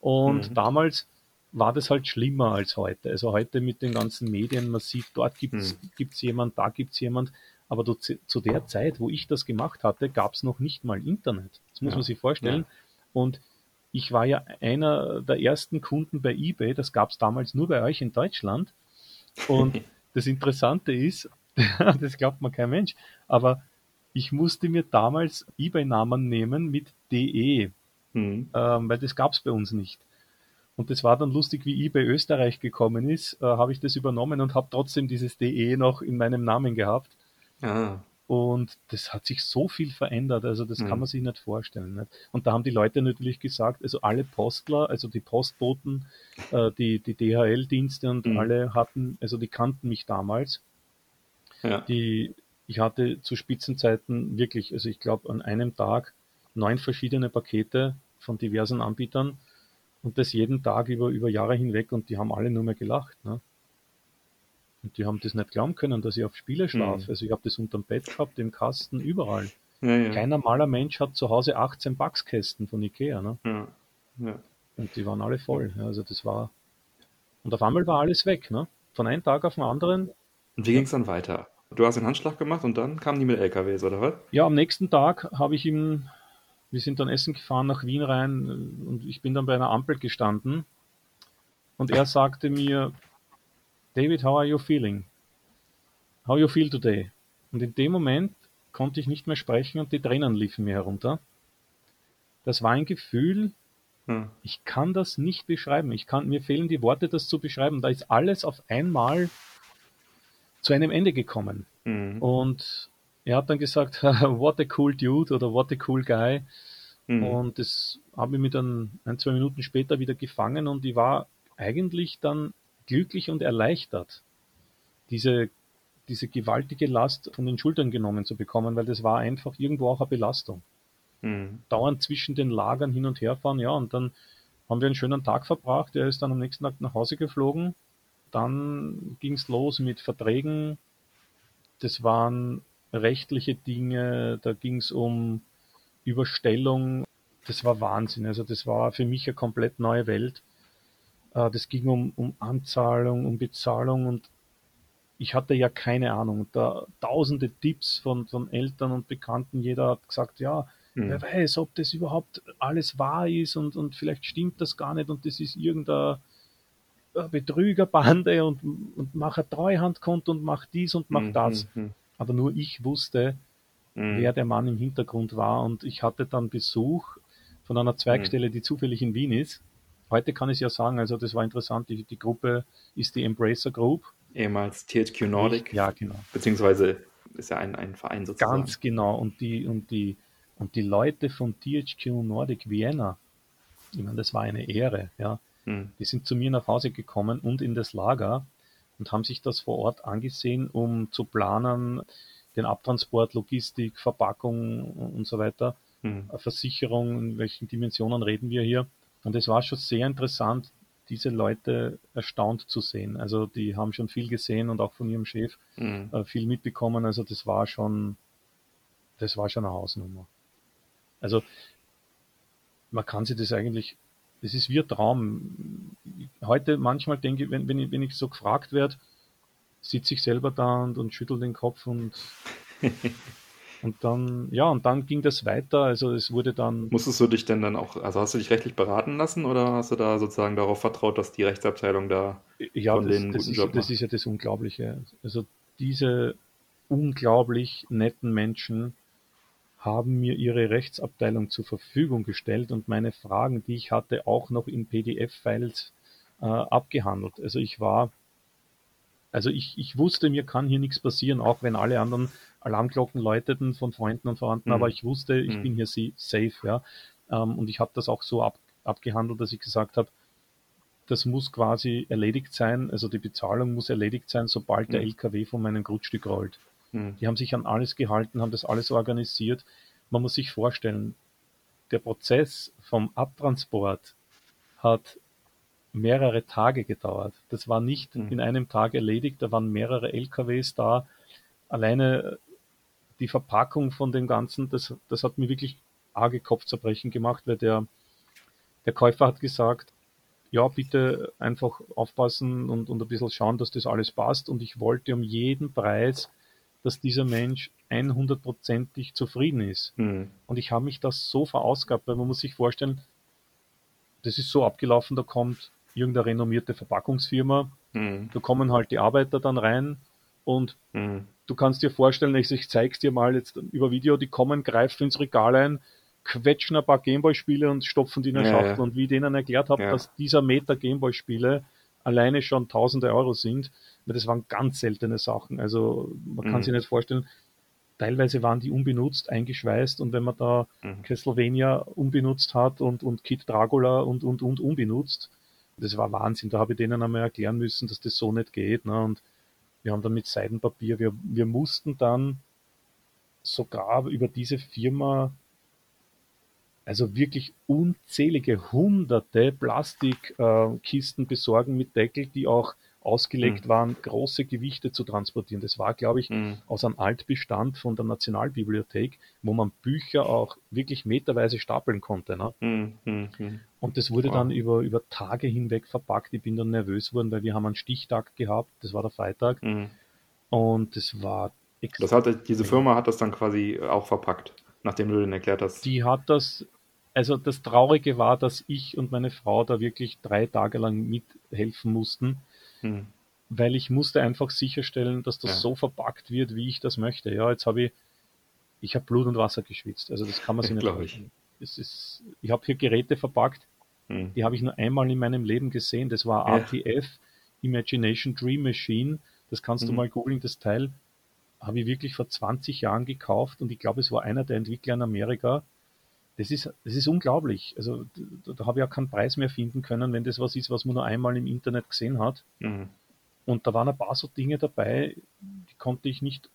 Und mhm. damals, war das halt schlimmer als heute. Also heute mit den ganzen Medien, man sieht, dort gibt's hm. gibt's jemand, da gibt's jemand. Aber du, zu der Zeit, wo ich das gemacht hatte, gab's noch nicht mal Internet. Das muss ja. man sich vorstellen. Ja. Und ich war ja einer der ersten Kunden bei eBay. Das gab's damals nur bei euch in Deutschland. Und das Interessante ist, das glaubt man kein Mensch, aber ich musste mir damals eBay-Namen nehmen mit DE, hm. ähm, weil das gab's bei uns nicht. Und das war dann lustig, wie eBay Österreich gekommen ist, äh, habe ich das übernommen und habe trotzdem dieses DE noch in meinem Namen gehabt. Ah. Und das hat sich so viel verändert, also das mhm. kann man sich nicht vorstellen. Nicht? Und da haben die Leute natürlich gesagt, also alle Postler, also die Postboten, äh, die, die DHL-Dienste und mhm. alle hatten, also die kannten mich damals. Ja. Die, ich hatte zu Spitzenzeiten wirklich, also ich glaube an einem Tag neun verschiedene Pakete von diversen Anbietern und das jeden Tag über, über Jahre hinweg und die haben alle nur mehr gelacht. Ne? Und die haben das nicht glauben können, dass ich auf Spiele schlafe. Mhm. Also ich habe das unterm Bett gehabt, im Kasten, überall. Ja, ja. Kein normaler Mensch hat zu Hause 18 Backskästen von Ikea. Ne? Ja. Ja. Und die waren alle voll. Also das war. Und auf einmal war alles weg. Ne? Von einem Tag auf den anderen Und wie ging es dann weiter? Du hast den Handschlag gemacht und dann kamen die mit LKWs, oder was? Ja, am nächsten Tag habe ich ihm, wir sind dann essen gefahren nach Wien rein und ich bin dann bei einer Ampel gestanden und er sagte mir, David, how are you feeling? How you feel today? Und in dem Moment konnte ich nicht mehr sprechen und die Tränen liefen mir herunter. Das war ein Gefühl, hm. ich kann das nicht beschreiben. Ich kann, mir fehlen die Worte, das zu beschreiben. Da ist alles auf einmal zu einem Ende gekommen. Mhm. Und er hat dann gesagt, what a cool dude oder what a cool guy. Mhm. Und das habe ich mir dann ein, zwei Minuten später wieder gefangen und ich war eigentlich dann glücklich und erleichtert, diese, diese gewaltige Last von den Schultern genommen zu bekommen, weil das war einfach irgendwo auch eine Belastung. Mhm. Dauernd zwischen den Lagern hin und her fahren, ja, und dann haben wir einen schönen Tag verbracht. Er ist dann am nächsten Tag nach Hause geflogen dann ging es los mit Verträgen. Das waren rechtliche Dinge, da ging es um Überstellung. Das war Wahnsinn. Also das war für mich eine komplett neue Welt. Äh, das ging um, um Anzahlung, um Bezahlung und ich hatte ja keine Ahnung. Da tausende Tipps von, von Eltern und Bekannten. Jeder hat gesagt, ja, mhm. wer weiß, ob das überhaupt alles wahr ist und, und vielleicht stimmt das gar nicht und das ist irgendein Betrügerbande und, und mache ein Treuhandkonto und mach dies und mach mhm, das. Mhm. Aber nur ich wusste, mhm. wer der Mann im Hintergrund war und ich hatte dann Besuch von einer Zweigstelle, mhm. die zufällig in Wien ist. Heute kann ich ja sagen, also das war interessant, die, die Gruppe ist die Embracer Group. Ehemals THQ Nordic. Ja, genau. Beziehungsweise ist ja ein, ein Verein sozusagen. Ganz genau. Und die, und die, und die Leute von THQ Nordic Vienna, ich meine, das war eine Ehre, ja. Hm. Die sind zu mir nach Hause gekommen und in das Lager und haben sich das vor Ort angesehen, um zu planen, den Abtransport, Logistik, Verpackung und so weiter, mhm. Versicherung, in welchen Dimensionen reden wir hier. Und es war schon sehr interessant, diese Leute erstaunt zu sehen. Also die haben schon viel gesehen und auch von ihrem Chef mhm. äh, viel mitbekommen. Also das war schon, das war schon eine Hausnummer. Also man kann sich das eigentlich das ist wie ein Traum. Heute manchmal denke ich, wenn, wenn ich, wenn ich so gefragt werde, sitze ich selber da und, und schüttel den Kopf und und dann, ja, und dann ging das weiter. Also es wurde dann. Musstest du dich denn dann auch, also hast du dich rechtlich beraten lassen oder hast du da sozusagen darauf vertraut, dass die Rechtsabteilung da ja, von das, denen das, guten ist, Job macht? das ist ja das Unglaubliche. Also diese unglaublich netten Menschen, haben mir ihre Rechtsabteilung zur Verfügung gestellt und meine Fragen, die ich hatte, auch noch in PDF-Files äh, abgehandelt. Also ich war, also ich, ich wusste, mir kann hier nichts passieren, auch wenn alle anderen Alarmglocken läuteten von Freunden und Verwandten, mhm. aber ich wusste, ich mhm. bin hier safe, ja. Ähm, und ich habe das auch so ab, abgehandelt, dass ich gesagt habe, das muss quasi erledigt sein, also die Bezahlung muss erledigt sein, sobald mhm. der LKW von meinem Grundstück rollt. Mhm. Die haben sich an alles gehalten, haben das alles organisiert. Man muss sich vorstellen, der Prozess vom Abtransport hat mehrere Tage gedauert. Das war nicht mhm. in einem Tag erledigt, da waren mehrere LKWs da. Alleine die Verpackung von dem Ganzen, das, das hat mir wirklich arge Kopfzerbrechen gemacht, weil der, der Käufer hat gesagt, ja, bitte einfach aufpassen und, und ein bisschen schauen, dass das alles passt. Und ich wollte um jeden Preis dass dieser Mensch 100%ig zufrieden ist. Mhm. Und ich habe mich das so verausgabt, weil man muss sich vorstellen, das ist so abgelaufen, da kommt irgendeine renommierte Verpackungsfirma, mhm. da kommen halt die Arbeiter dann rein und mhm. du kannst dir vorstellen, ich, ich zeig's dir mal jetzt über Video, die kommen, greifen ins Regal ein, quetschen ein paar Gameboy-Spiele und stopfen die in eine ja, Schachtel. Ja. Und wie ich denen erklärt habe, ja. dass dieser Meter Gameboy-Spiele alleine schon tausende Euro sind, weil das waren ganz seltene Sachen. Also man kann mhm. sich nicht vorstellen, teilweise waren die unbenutzt, eingeschweißt und wenn man da mhm. Castlevania unbenutzt hat und, und Kid Dracula und, und, und unbenutzt, das war Wahnsinn. Da habe ich denen einmal erklären müssen, dass das so nicht geht. Ne? Und wir haben dann mit Seidenpapier, wir, wir mussten dann sogar über diese Firma also wirklich unzählige hunderte Plastikkisten äh, besorgen mit Deckel, die auch ausgelegt mhm. waren, große Gewichte zu transportieren. Das war, glaube ich, mhm. aus einem Altbestand von der Nationalbibliothek, wo man Bücher auch wirklich meterweise stapeln konnte. Ne? Mhm. Mhm, mhm. Und das wurde wow. dann über, über Tage hinweg verpackt. Ich bin dann nervös geworden, weil wir haben einen Stichtag gehabt, das war der Freitag. Mhm. Und das war das hat, diese Firma hat das dann quasi auch verpackt, nachdem du den erklärt hast. Die hat das, also das Traurige war, dass ich und meine Frau da wirklich drei Tage lang mithelfen mussten, hm. weil ich musste einfach sicherstellen, dass das ja. so verpackt wird, wie ich das möchte. Ja, jetzt habe ich, ich habe Blut und Wasser geschwitzt. Also das kann man sich nicht vorstellen. Ich, ich habe hier Geräte verpackt, hm. die habe ich nur einmal in meinem Leben gesehen. Das war ATF, Imagination Dream Machine. Das kannst hm. du mal googeln, das Teil habe ich wirklich vor 20 Jahren gekauft und ich glaube, es war einer der Entwickler in Amerika. Das ist, das ist unglaublich. Also da, da habe ich auch keinen Preis mehr finden können, wenn das was ist, was man nur einmal im Internet gesehen hat. Mhm. Und da waren ein paar so Dinge dabei, die konnte ich nicht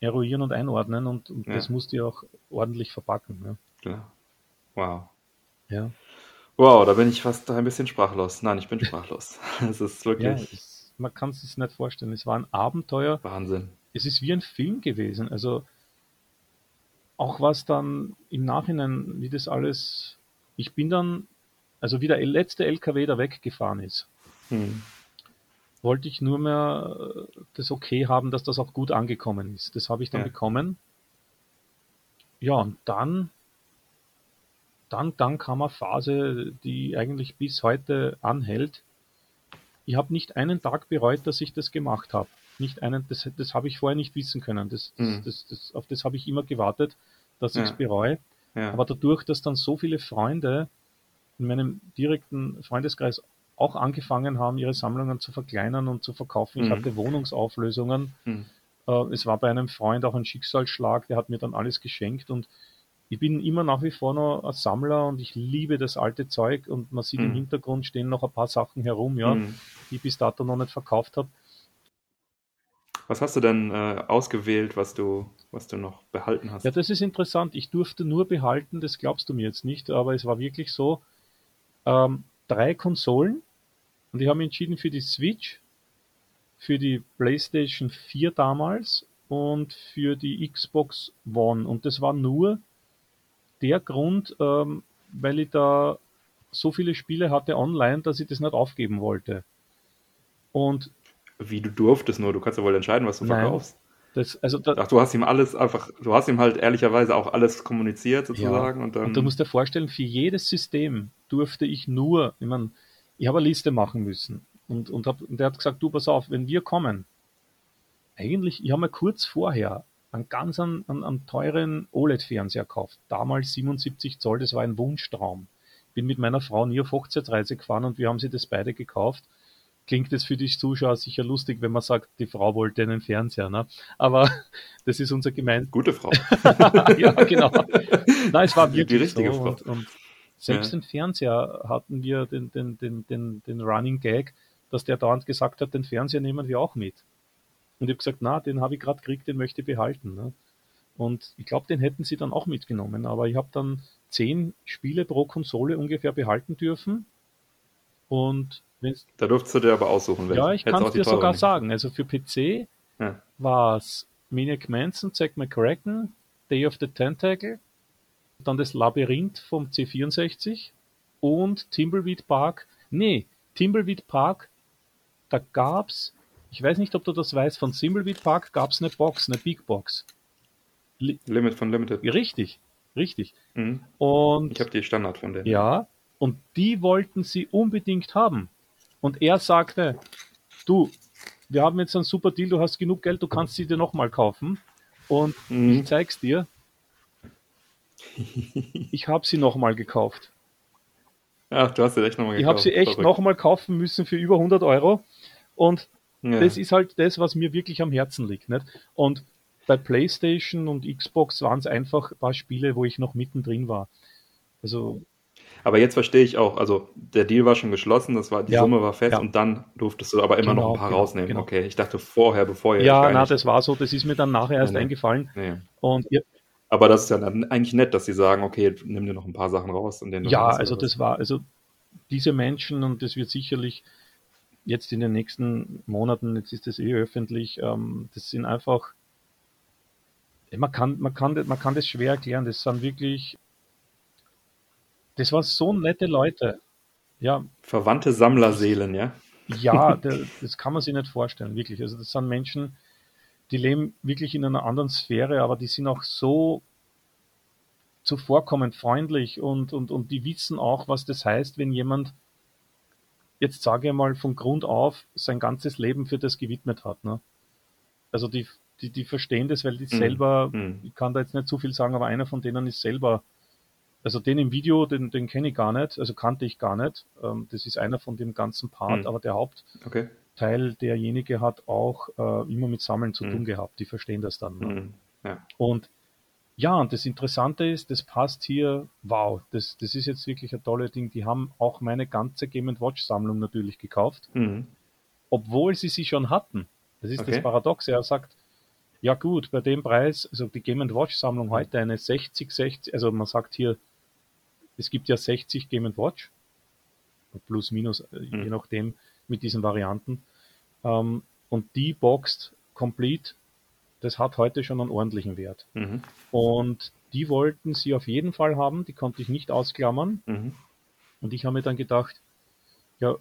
eruieren und einordnen und, und ja. das musste ich auch ordentlich verpacken. Ja. Klar. Wow. Ja. Wow, da bin ich fast ein bisschen sprachlos. Nein, ich bin sprachlos. Es ist wirklich. Ja, es, man kann es sich nicht vorstellen. Es war ein Abenteuer. Wahnsinn es ist wie ein Film gewesen. Also auch was dann im Nachhinein, wie das alles, ich bin dann, also wie der letzte LKW da weggefahren ist, hm. wollte ich nur mehr äh, das Okay haben, dass das auch gut angekommen ist. Das habe ich dann ja. bekommen. Ja, und dann, dann, dann kam eine Phase, die eigentlich bis heute anhält. Ich habe nicht einen Tag bereut, dass ich das gemacht habe nicht einen, das, das habe ich vorher nicht wissen können. Das, das, mhm. das, das auf das habe ich immer gewartet, dass ich es bereue. Ja. Aber dadurch, dass dann so viele Freunde in meinem direkten Freundeskreis auch angefangen haben, ihre Sammlungen zu verkleinern und zu verkaufen. Ich mhm. hatte Wohnungsauflösungen. Mhm. Äh, es war bei einem Freund auch ein Schicksalsschlag, der hat mir dann alles geschenkt und ich bin immer nach wie vor noch ein Sammler und ich liebe das alte Zeug und man sieht mhm. im Hintergrund stehen noch ein paar Sachen herum, ja, mhm. die ich bis dato noch nicht verkauft habe. Was hast du denn äh, ausgewählt, was du, was du noch behalten hast? Ja, das ist interessant. Ich durfte nur behalten, das glaubst du mir jetzt nicht, aber es war wirklich so, ähm, drei Konsolen und ich habe mich entschieden für die Switch, für die PlayStation 4 damals und für die Xbox One. Und das war nur der Grund, ähm, weil ich da so viele Spiele hatte online, dass ich das nicht aufgeben wollte. Und wie du durftest nur, du kannst ja wohl entscheiden, was du Nein. verkaufst. Das, also da, Ach, du hast ihm alles einfach, du hast ihm halt ehrlicherweise auch alles kommuniziert sozusagen. Ja. Und, dann, und du musst dir vorstellen, für jedes System durfte ich nur, ich meine, ich habe eine Liste machen müssen. Und, und, hab, und der hat gesagt, du pass auf, wenn wir kommen, eigentlich, ich habe mir kurz vorher einen ganz an, an, an teuren OLED-Fernseher gekauft. Damals 77 Zoll, das war ein Wunschtraum. Bin mit meiner Frau nie auf Hochzeitsreise gefahren und wir haben sie das beide gekauft klingt es für die Zuschauer sicher lustig, wenn man sagt, die Frau wollte einen Fernseher, ne? Aber das ist unser gemein. Gute Frau. ja, genau. Nein, es war wirklich die richtige so. Frau. Und, und selbst ja. im Fernseher hatten wir den, den, den, den, den Running Gag, dass der dauernd gesagt hat, den Fernseher nehmen wir auch mit. Und ich habe gesagt, na, den habe ich gerade gekriegt, den möchte ich behalten. Ne? Und ich glaube, den hätten sie dann auch mitgenommen. Aber ich habe dann zehn Spiele pro Konsole ungefähr behalten dürfen. Und da durftest du dir aber aussuchen. Ja, ich kann es dir sogar sagen. Also für PC ja. war es Maniac Manson, Zack McCracken, Day of the Tentacle, dann das Labyrinth vom C64 und Timbleweed Park. Nee, Timbleweed Park, da gab's, ich weiß nicht, ob du das weißt, von Timbleweed Park gab's eine Box, eine Big Box. Li Limit von Limited. Richtig, richtig. Mhm. Und ich habe die Standard von denen. Ja, und die wollten sie unbedingt haben. Und er sagte, du, wir haben jetzt einen super Deal, du hast genug Geld, du kannst sie dir nochmal kaufen. Und mhm. ich zeig's dir. Ich habe sie nochmal gekauft. Ach, du hast sie echt nochmal gekauft. Ich habe sie echt nochmal kaufen müssen für über 100 Euro. Und ja. das ist halt das, was mir wirklich am Herzen liegt. Nicht? Und bei PlayStation und Xbox waren es einfach ein paar Spiele, wo ich noch mittendrin war. Also aber jetzt verstehe ich auch, also der Deal war schon geschlossen, das war, die ja, Summe war fest ja. und dann durftest du aber immer genau, noch ein paar genau, rausnehmen. Genau. Okay, ich dachte vorher, bevor ihr. Ja, na, das war so, das ist mir dann nachher erst nee, eingefallen. Nee. Und ihr, aber das ist ja dann eigentlich nett, dass sie sagen, okay, nimm dir noch ein paar Sachen raus. Und den ja, also das war, also diese Menschen, und das wird sicherlich jetzt in den nächsten Monaten, jetzt ist das eh öffentlich, ähm, das sind einfach, man kann, man kann, man kann das schwer erklären, das sind wirklich das waren so nette Leute. Ja. Verwandte Sammlerseelen, ja? Ja, das kann man sich nicht vorstellen, wirklich. Also das sind Menschen, die leben wirklich in einer anderen Sphäre, aber die sind auch so zuvorkommend freundlich und, und, und die wissen auch, was das heißt, wenn jemand jetzt sage ich mal von Grund auf sein ganzes Leben für das gewidmet hat. Ne? Also die, die, die verstehen das, weil die mhm. selber, mhm. ich kann da jetzt nicht zu viel sagen, aber einer von denen ist selber, also den im Video, den, den kenne ich gar nicht, also kannte ich gar nicht. Ähm, das ist einer von dem ganzen Part, mhm. aber der Hauptteil, okay. derjenige hat auch äh, immer mit Sammeln zu mhm. tun gehabt. Die verstehen das dann. Ne? Mhm. Ja. Und ja, und das Interessante ist, das passt hier, wow, das, das ist jetzt wirklich ein tolles Ding. Die haben auch meine ganze Game Watch Sammlung natürlich gekauft, mhm. obwohl sie sie schon hatten. Das ist okay. das Paradoxe. Er sagt, ja gut, bei dem Preis, also die Game Watch Sammlung mhm. heute eine 60, 60, also man sagt hier, es gibt ja 60 Game Watch, plus minus, äh, mhm. je nachdem, mit diesen Varianten. Ähm, und die boxt complete das hat heute schon einen ordentlichen Wert. Mhm. Und die wollten sie auf jeden Fall haben, die konnte ich nicht ausklammern. Mhm. Und ich habe mir dann gedacht, ja,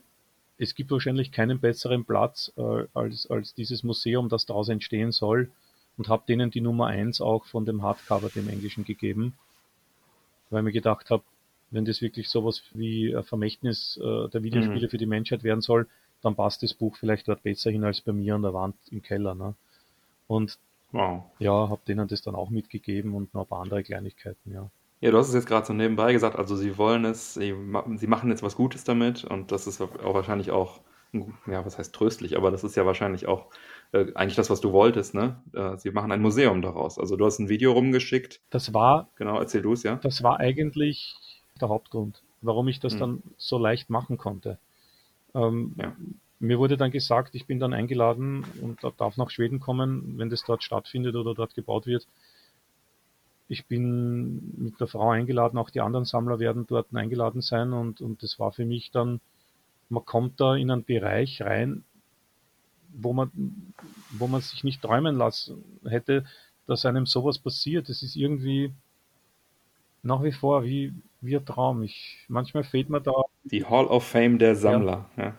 es gibt wahrscheinlich keinen besseren Platz äh, als, als dieses Museum, das daraus entstehen soll. Und habe denen die Nummer eins auch von dem Hardcover, dem Englischen, gegeben. Weil ich mir gedacht habe, wenn das wirklich sowas wie ein Vermächtnis äh, der Videospiele mhm. für die Menschheit werden soll, dann passt das Buch vielleicht dort besser hin als bei mir an der Wand im Keller. Ne? Und Wow. Ja, habe denen das dann auch mitgegeben und noch ein paar andere Kleinigkeiten, ja. Ja, du hast es jetzt gerade so nebenbei gesagt, also sie wollen es, sie, sie machen jetzt was Gutes damit und das ist auch wahrscheinlich auch, ja, was heißt tröstlich, aber das ist ja wahrscheinlich auch äh, eigentlich das, was du wolltest, ne? Äh, sie machen ein Museum daraus. Also du hast ein Video rumgeschickt. Das war. Genau, erzähl du es, ja. Das war eigentlich der Hauptgrund, warum ich das hm. dann so leicht machen konnte. Ähm, ja. Mir wurde dann gesagt, ich bin dann eingeladen und darf nach Schweden kommen, wenn das dort stattfindet oder dort gebaut wird. Ich bin mit der Frau eingeladen, auch die anderen Sammler werden dort eingeladen sein und, und das war für mich dann, man kommt da in einen Bereich rein, wo man, wo man sich nicht träumen lassen hätte, dass einem sowas passiert. Das ist irgendwie nach wie vor wie, wie ein Traum. Ich, manchmal fehlt mir da. Die Hall of Fame der Sammler. Ja. ja.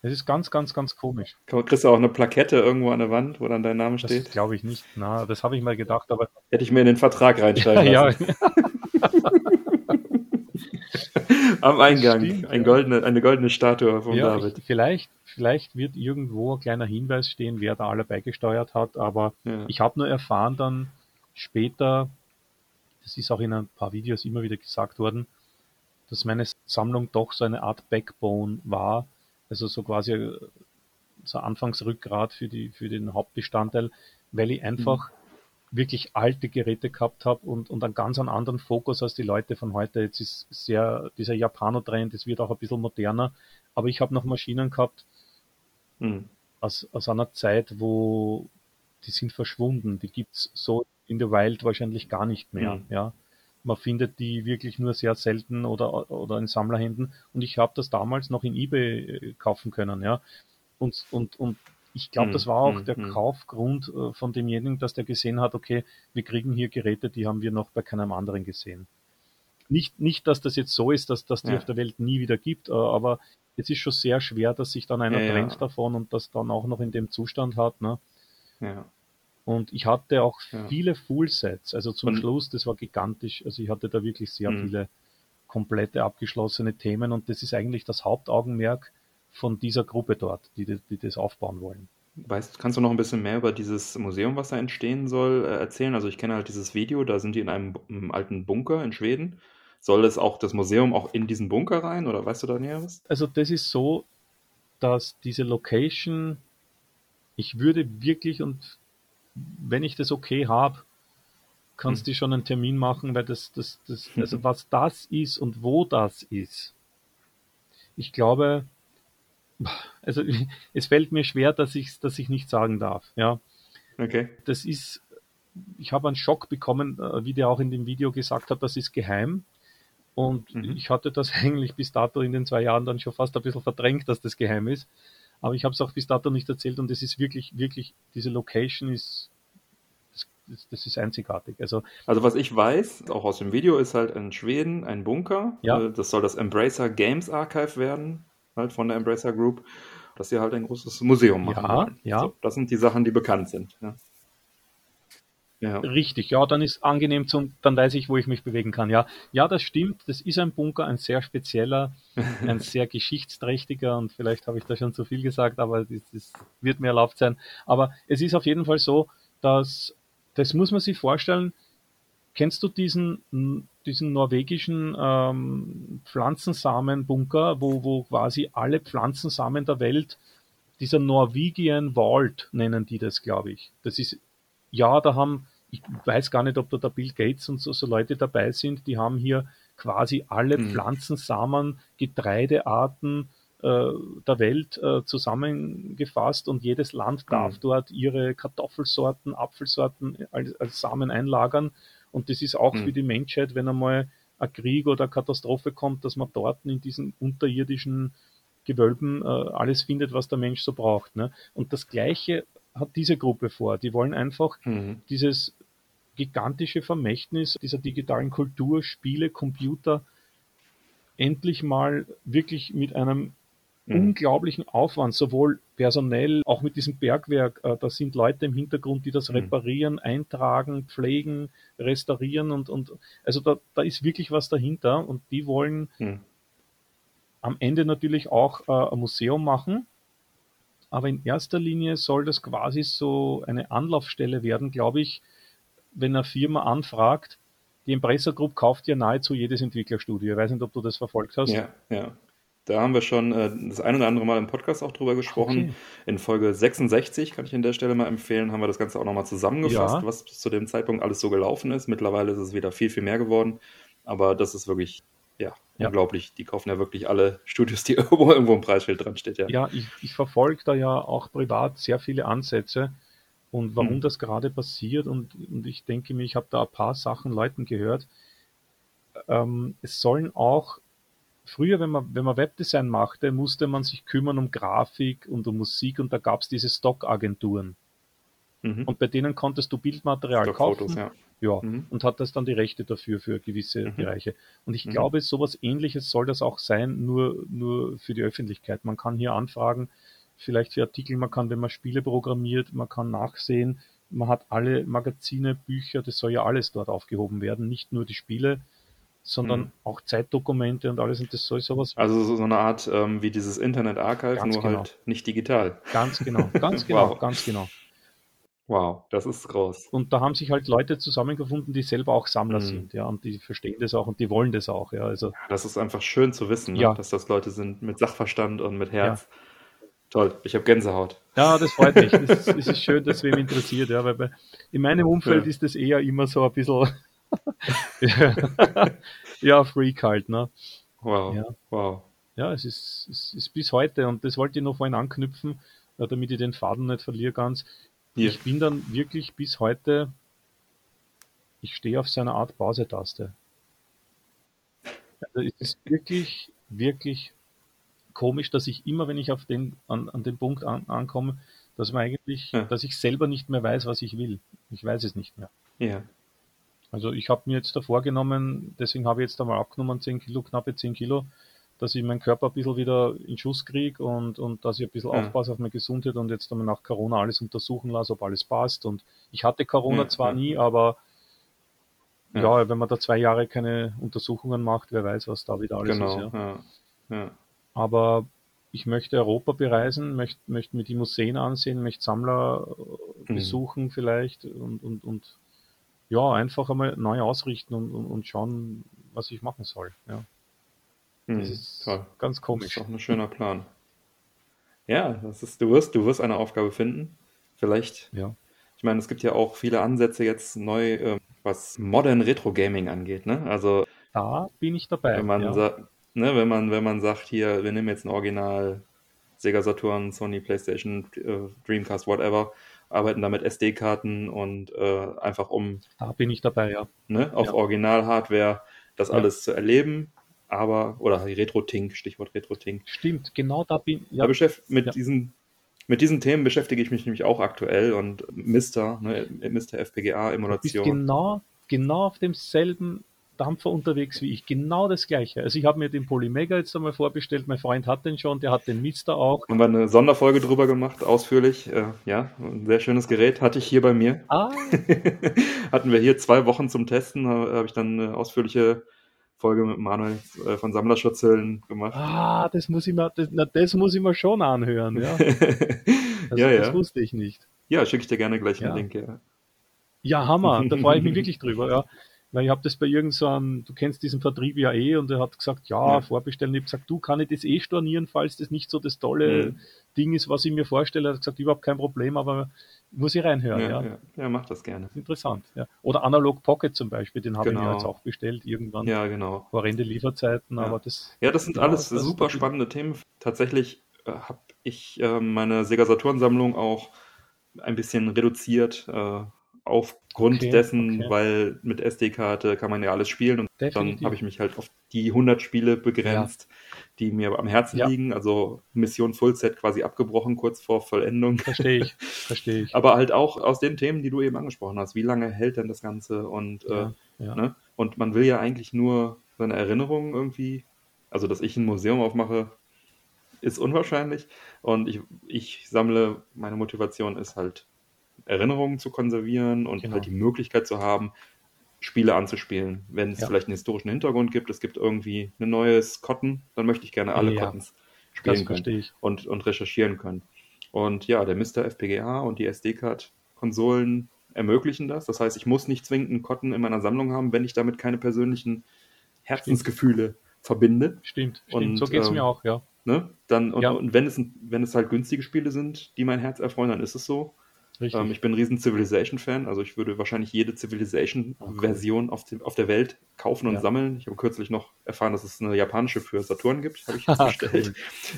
Es ist ganz, ganz, ganz komisch. Kriegst du auch eine Plakette irgendwo an der Wand, wo dann dein Name steht? Das glaube ich nicht. Na, das habe ich mal gedacht, aber. Hätte ich mir in den Vertrag reinschreiben ja, lassen. Ja. Am Eingang. Stimmt, ein goldene, eine goldene Statue von ja, David. Ich, vielleicht, vielleicht wird irgendwo ein kleiner Hinweis stehen, wer da alle beigesteuert hat, aber ja. ich habe nur erfahren dann später, das ist auch in ein paar Videos immer wieder gesagt worden, dass meine Sammlung doch so eine Art Backbone war, also so quasi äh, so Anfangsrückgrat für die für den Hauptbestandteil, weil ich einfach mhm. wirklich alte Geräte gehabt habe und, und einen ganz anderen Fokus als die Leute von heute. Jetzt ist sehr dieser Japano-Trend, es wird auch ein bisschen moderner, aber ich habe noch Maschinen gehabt mhm. aus, aus einer Zeit, wo die sind verschwunden. Die gibt's so in der Wild wahrscheinlich gar nicht mehr. Mhm. Ja man findet die wirklich nur sehr selten oder, oder in Sammlerhänden. Und ich habe das damals noch in eBay äh, kaufen können, ja. Und, und, und ich glaube, das hm, war auch mm, der mm. Kaufgrund äh, von demjenigen, dass der gesehen hat, okay, wir kriegen hier Geräte, die haben wir noch bei keinem anderen gesehen. Nicht, nicht dass das jetzt so ist, dass das die ja. auf der Welt nie wieder gibt, äh, aber es ist schon sehr schwer, dass sich dann einer ja, trennt ja. davon und das dann auch noch in dem Zustand hat. Ne? Ja. Und ich hatte auch ja. viele Full-Sets. Also zum und Schluss, das war gigantisch. Also ich hatte da wirklich sehr mhm. viele komplette abgeschlossene Themen und das ist eigentlich das Hauptaugenmerk von dieser Gruppe dort, die, die das aufbauen wollen. Weißt, kannst du noch ein bisschen mehr über dieses Museum, was da entstehen soll, äh, erzählen? Also ich kenne halt dieses Video, da sind die in einem, einem, alten Bunker in Schweden. Soll es auch das Museum auch in diesen Bunker rein oder weißt du da Näheres? Also das ist so, dass diese Location, ich würde wirklich und wenn ich das okay habe, kannst hm. du schon einen Termin machen, weil das, das, das, also was das ist und wo das ist. Ich glaube, also es fällt mir schwer, dass ich, dass ich nicht sagen darf. Ja, okay. Das ist, ich habe einen Schock bekommen, äh, wie der auch in dem Video gesagt hat, das ist geheim. Und mhm. ich hatte das eigentlich bis dato in den zwei Jahren dann schon fast ein bisschen verdrängt, dass das geheim ist. Aber ich habe es auch bis dato nicht erzählt und es ist wirklich, wirklich, diese Location ist, das, das, ist einzigartig. Also, also was ich weiß, auch aus dem Video, ist halt in Schweden ein Bunker. Ja. Äh, das soll das Embracer Games Archive werden, halt von der Embracer Group. dass sie halt ein großes Museum machen. Ja, wollen. ja. So, das sind die Sachen, die bekannt sind. Ja. Ja. Richtig, ja, dann ist angenehm zum, dann weiß ich, wo ich mich bewegen kann. Ja, ja, das stimmt. Das ist ein Bunker, ein sehr spezieller, ein sehr geschichtsträchtiger und vielleicht habe ich da schon zu viel gesagt, aber das, das wird mir erlaubt sein. Aber es ist auf jeden Fall so, dass das muss man sich vorstellen. Kennst du diesen diesen norwegischen ähm, Pflanzensamenbunker, wo wo quasi alle Pflanzensamen der Welt dieser Norwegian Vault nennen die das, glaube ich. Das ist ja, da haben, ich weiß gar nicht, ob da der Bill Gates und so, so Leute dabei sind, die haben hier quasi alle mhm. Pflanzensamen, Getreidearten äh, der Welt äh, zusammengefasst und jedes Land darf mhm. dort ihre Kartoffelsorten, Apfelsorten als, als Samen einlagern. Und das ist auch mhm. für die Menschheit, wenn einmal ein Krieg oder eine Katastrophe kommt, dass man dort in diesen unterirdischen Gewölben äh, alles findet, was der Mensch so braucht. Ne? Und das Gleiche hat diese Gruppe vor. Die wollen einfach mhm. dieses gigantische Vermächtnis dieser digitalen Kultur, Spiele, Computer endlich mal wirklich mit einem mhm. unglaublichen Aufwand, sowohl personell, auch mit diesem Bergwerk, äh, da sind Leute im Hintergrund, die das mhm. reparieren, eintragen, pflegen, restaurieren und, und also da, da ist wirklich was dahinter und die wollen mhm. am Ende natürlich auch äh, ein Museum machen, aber in erster Linie soll das quasi so eine Anlaufstelle werden, glaube ich, wenn eine Firma anfragt. Die Impressor Group kauft ja nahezu jedes Entwicklerstudio. Ich weiß nicht, ob du das verfolgt hast. Ja, ja. Da haben wir schon äh, das ein oder andere Mal im Podcast auch drüber gesprochen. Okay. In Folge 66, kann ich an der Stelle mal empfehlen, haben wir das Ganze auch nochmal zusammengefasst, ja. was bis zu dem Zeitpunkt alles so gelaufen ist. Mittlerweile ist es wieder viel, viel mehr geworden. Aber das ist wirklich ja, ja, unglaublich. Die kaufen ja wirklich alle Studios, die irgendwo, irgendwo im Preisschild dran steht. Ja, ja ich, ich verfolge da ja auch privat sehr viele Ansätze und warum hm. das gerade passiert und, und ich denke mir, ich habe da ein paar Sachen Leuten gehört. Ähm, es sollen auch früher, wenn man, wenn man Webdesign machte, musste man sich kümmern um Grafik und um Musik und da gab es diese Stockagenturen. Mhm. Und bei denen konntest du Bildmaterial kaufen. Ja. Ja mhm. und hat das dann die Rechte dafür für gewisse mhm. Bereiche. Und ich mhm. glaube, sowas ähnliches soll das auch sein, nur, nur für die Öffentlichkeit. Man kann hier anfragen, vielleicht für Artikel, man kann, wenn man Spiele programmiert, man kann nachsehen, man hat alle Magazine, Bücher, das soll ja alles dort aufgehoben werden, nicht nur die Spiele, sondern mhm. auch Zeitdokumente und alles und das soll sowas. Also so eine Art ähm, wie dieses Internet Archive, ganz nur genau. halt nicht digital. Ganz genau, ganz genau, wow. ganz genau. Wow, das ist groß. Und da haben sich halt Leute zusammengefunden, die selber auch Sammler mhm. sind, ja, und die verstehen das auch und die wollen das auch, ja. Also, das ist einfach schön zu wissen, ne? ja. dass das Leute sind mit Sachverstand und mit Herz. Ja. Toll, ich habe Gänsehaut. Ja, das freut mich. Es ist, ist, schön, dass wem interessiert, ja, weil bei, in meinem Umfeld ja. ist das eher immer so ein bisschen ja, Freak halt, ne? Wow. Ja. Wow. Ja, es ist, es ist bis heute und das wollte ich noch vorhin anknüpfen, äh, damit ich den Faden nicht verliere ganz. Hier. Ich bin dann wirklich bis heute, ich stehe auf seiner Art Pause-Taste. Also es ist wirklich, wirklich komisch, dass ich immer, wenn ich auf den, an, an den Punkt an, ankomme, dass man eigentlich, ja. dass ich selber nicht mehr weiß, was ich will. Ich weiß es nicht mehr. Ja. Also ich habe mir jetzt da vorgenommen, deswegen habe ich jetzt einmal abgenommen, 10 Kilo, knappe 10 Kilo, dass ich meinen Körper ein bisschen wieder in Schuss kriege und, und dass ich ein bisschen ja. aufpasse auf meine Gesundheit und jetzt einmal nach Corona alles untersuchen lasse, ob alles passt. Und ich hatte Corona ja, zwar ja. nie, aber ja. wenn man da zwei Jahre keine Untersuchungen macht, wer weiß, was da wieder alles genau, ist. Ja. Ja. Aber ich möchte Europa bereisen, möchte, möchte mir die Museen ansehen, möchte Sammler mhm. besuchen vielleicht und, und, und ja, einfach einmal neu ausrichten und, und, und schauen, was ich machen soll. Ja. Hm, das ist toll. ganz komisch. Das ist auch ein schöner Plan. Ja, das ist, du wirst, du wirst eine Aufgabe finden. Vielleicht. Ja. Ich meine, es gibt ja auch viele Ansätze jetzt neu, ähm, was Modern Retro Gaming angeht, ne? Also. Da bin ich dabei. Wenn man, ja. sagt, ne, wenn man, wenn man sagt, hier, wir nehmen jetzt ein Original Sega Saturn, Sony PlayStation, äh, Dreamcast, whatever, arbeiten da mit SD-Karten und äh, einfach um. Da bin ich dabei, ja. Ne, auf ja. Original-Hardware das ja. alles zu erleben aber, oder Retro-Tink, Stichwort Retro-Tink. Stimmt, genau da bin ja. Da mit ja. diesen mit diesen Themen beschäftige ich mich nämlich auch aktuell und Mister, ne, Mister FPGA Emulation. Genau, genau auf demselben Dampfer unterwegs wie ich. Genau das gleiche. Also ich habe mir den Polymega jetzt einmal vorbestellt, mein Freund hat den schon, der hat den Mister auch. Haben wir eine Sonderfolge drüber gemacht, ausführlich. Äh, ja, ein sehr schönes Gerät hatte ich hier bei mir. Ah. Hatten wir hier zwei Wochen zum Testen, habe ich dann eine ausführliche Folge mit Manuel äh, von Sammlerschutzeln gemacht. Ah, das muss ich mir, das, na, das muss ich mir schon anhören, ja. Also, ja, ja. Das wusste ich nicht. Ja, schicke ich dir gerne gleich einen Ja. Link. Ja. Ja, Hammer. Da freue ich mich wirklich drüber, ja. Weil ich habe das bei irgendeinem, du kennst diesen Vertrieb ja eh und er hat gesagt, ja, Ja. vorbestellen. Ich habe gesagt, du kann ich das eh stornieren, falls das nicht so das tolle Mhm. Ding ist, was ich mir vorstelle. Er hat gesagt, überhaupt kein Problem, aber muss ich reinhören, ja. Ja, ja. ja, mach das gerne. Interessant, ja. Oder Analog Pocket zum Beispiel, den habe ich mir Genau. jetzt auch bestellt, irgendwann. Ja, genau. Horrende Lieferzeiten, Ja. aber das, Ja, das sind alles das- super spannende Themen. Tatsächlich äh, habe ich äh, meine Sega Saturn-Sammlung auch ein bisschen reduziert äh, aufgrund Okay, dessen, okay. weil mit SD-Karte kann man ja alles spielen und Definitiv. dann habe ich mich halt auf die 100 Spiele begrenzt, die mir am Herzen Ja. liegen. Also Mission Fullset quasi abgebrochen kurz vor Vollendung. verstehe ich, verstehe ich. Aber halt auch aus den Themen, die du eben angesprochen hast. Wie lange hält denn das Ganze? Und äh, Ja, ja. Ne? Und man will ja eigentlich nur seine Erinnerungen irgendwie, also dass ich ein Museum aufmache, ist unwahrscheinlich. Und ich, ich sammle, meine Motivation ist halt, Erinnerungen zu konservieren und Genau. halt die Möglichkeit zu haben, Spiele anzuspielen. Wenn es Ja. vielleicht einen historischen Hintergrund gibt, es gibt irgendwie ein neues Cotton, dann möchte ich gerne alle Ja, Cottons spielen können und, und recherchieren können. Und ja, der Mr. FPGA und die SD-Card-Konsolen ermöglichen das. Das heißt, ich muss nicht zwingend einen Cotton in meiner Sammlung haben, wenn ich damit keine persönlichen Herzensgefühle verbinde. Stimmt, stimmt. Und, so geht es ähm, mir auch, ja. Ne? Dann, und, Ja. und wenn, es, wenn es halt günstige Spiele sind, die mein Herz erfreuen, dann ist es so. Ähm, ich bin ein riesen Civilization-Fan, also ich würde wahrscheinlich jede Civilization-Version auf, auf der Welt kaufen und Ja. sammeln. Ich habe kürzlich noch erfahren, dass es eine japanische für Saturn gibt, habe ich jetzt bestellt.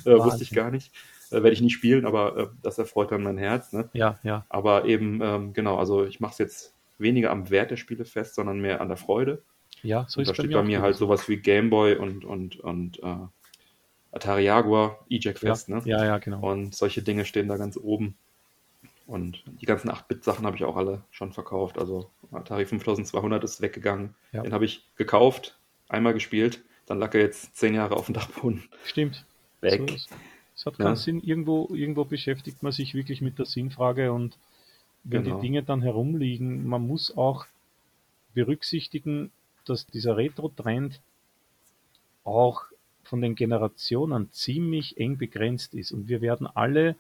cool. Äh, wusste ich gar nicht. Äh, Werde ich nie spielen, aber äh, das erfreut dann mein Herz. Ne? ja, ja. Aber eben, ähm, genau, also ich mache es jetzt weniger am Wert der Spiele fest, sondern mehr an der Freude. Ja, so ist da bei steht bei mir halt sowas wie Gameboy und, und, und äh, Atari Jaguar, E-Jack fest. ja, Ne? ja, ja, genau. Und solche Dinge stehen da ganz oben. Und die ganzen 8-Bit-Sachen habe ich auch alle schon verkauft. Also Atari 5200 ist weggegangen. Ja. Den habe ich gekauft, einmal gespielt, dann lag er jetzt zehn Jahre auf dem Dachboden Stimmt. weg. So Es hat Ja. keinen Sinn. Irgendwo, irgendwo beschäftigt man sich wirklich mit der Sinnfrage und wenn Genau. die Dinge dann herumliegen, man muss auch berücksichtigen, dass dieser Retro-Trend auch von den Generationen ziemlich eng begrenzt ist. Und wir werden alle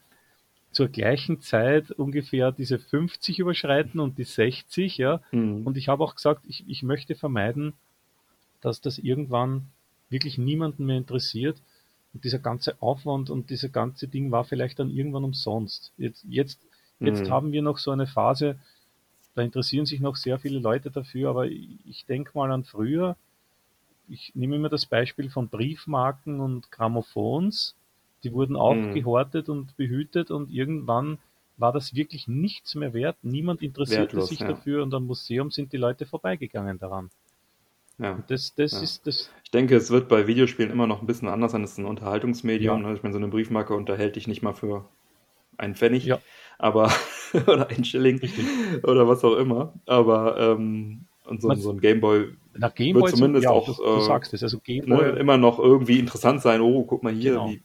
zur gleichen Zeit ungefähr diese 50 überschreiten und die 60, ja. Mhm. Und ich habe auch gesagt, ich, ich möchte vermeiden, dass das irgendwann wirklich niemanden mehr interessiert. Und dieser ganze Aufwand und dieser ganze Ding war vielleicht dann irgendwann umsonst. Jetzt, jetzt, jetzt Mhm. haben wir noch so eine Phase, da interessieren sich noch sehr viele Leute dafür, aber ich, ich denke mal an früher. Ich nehme immer das Beispiel von Briefmarken und Grammophons. Die wurden auch Mhm. gehortet und behütet und irgendwann war das wirklich nichts mehr wert. Niemand interessierte Wertlos, sich ja. dafür und am Museum sind die Leute vorbeigegangen daran. Ja. Das, das Ja. ist das. Ich denke, es wird bei Videospielen immer noch ein bisschen anders sein. Es ist ein Unterhaltungsmedium. Ja. Ne? Ich meine, so eine Briefmarke unterhält dich nicht mal für einen Pfennig, Ja. aber oder einen Schilling Richtig. oder was auch immer. Aber ähm, und so, Man- so ein Gameboy Gameboy Wird zumindest ja, auch, du, du äh, sagst es. Also Gameboy, ne, immer noch irgendwie interessant sein. Oh, guck mal hier, Genau. wie,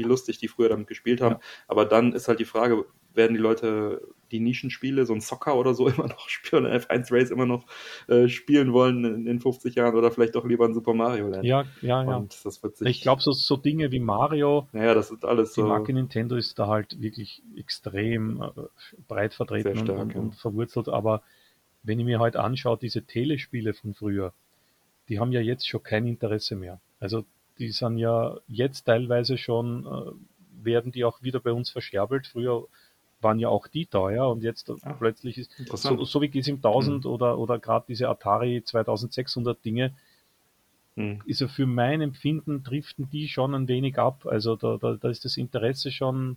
wie lustig die früher damit gespielt haben. Ja. Aber dann ist halt die Frage, werden die Leute die Nischenspiele, so ein Soccer oder so immer noch spielen, ein F1 Race immer noch äh, spielen wollen in, in 50 Jahren oder vielleicht doch lieber ein Super Mario Land. ja, ja, ja. Und das wird sich. Ich glaube, so, so Dinge wie Mario, Naja, das ist alles die so. Marke Nintendo ist da halt wirklich extrem äh, breit vertreten stark, und, und, ja. und verwurzelt. Aber wenn ich mir heute anschaue, diese Telespiele von früher, die haben ja jetzt schon kein Interesse mehr. Also die sind ja jetzt teilweise schon, äh, werden die auch wieder bei uns verscherbelt. Früher waren ja auch die teuer und jetzt Ah, plötzlich ist so, so wie GSM 1000 oder, oder gerade diese Atari 2600 Dinge, Hm. ist ja für mein Empfinden driften die schon ein wenig ab. Also da, da, da ist das Interesse schon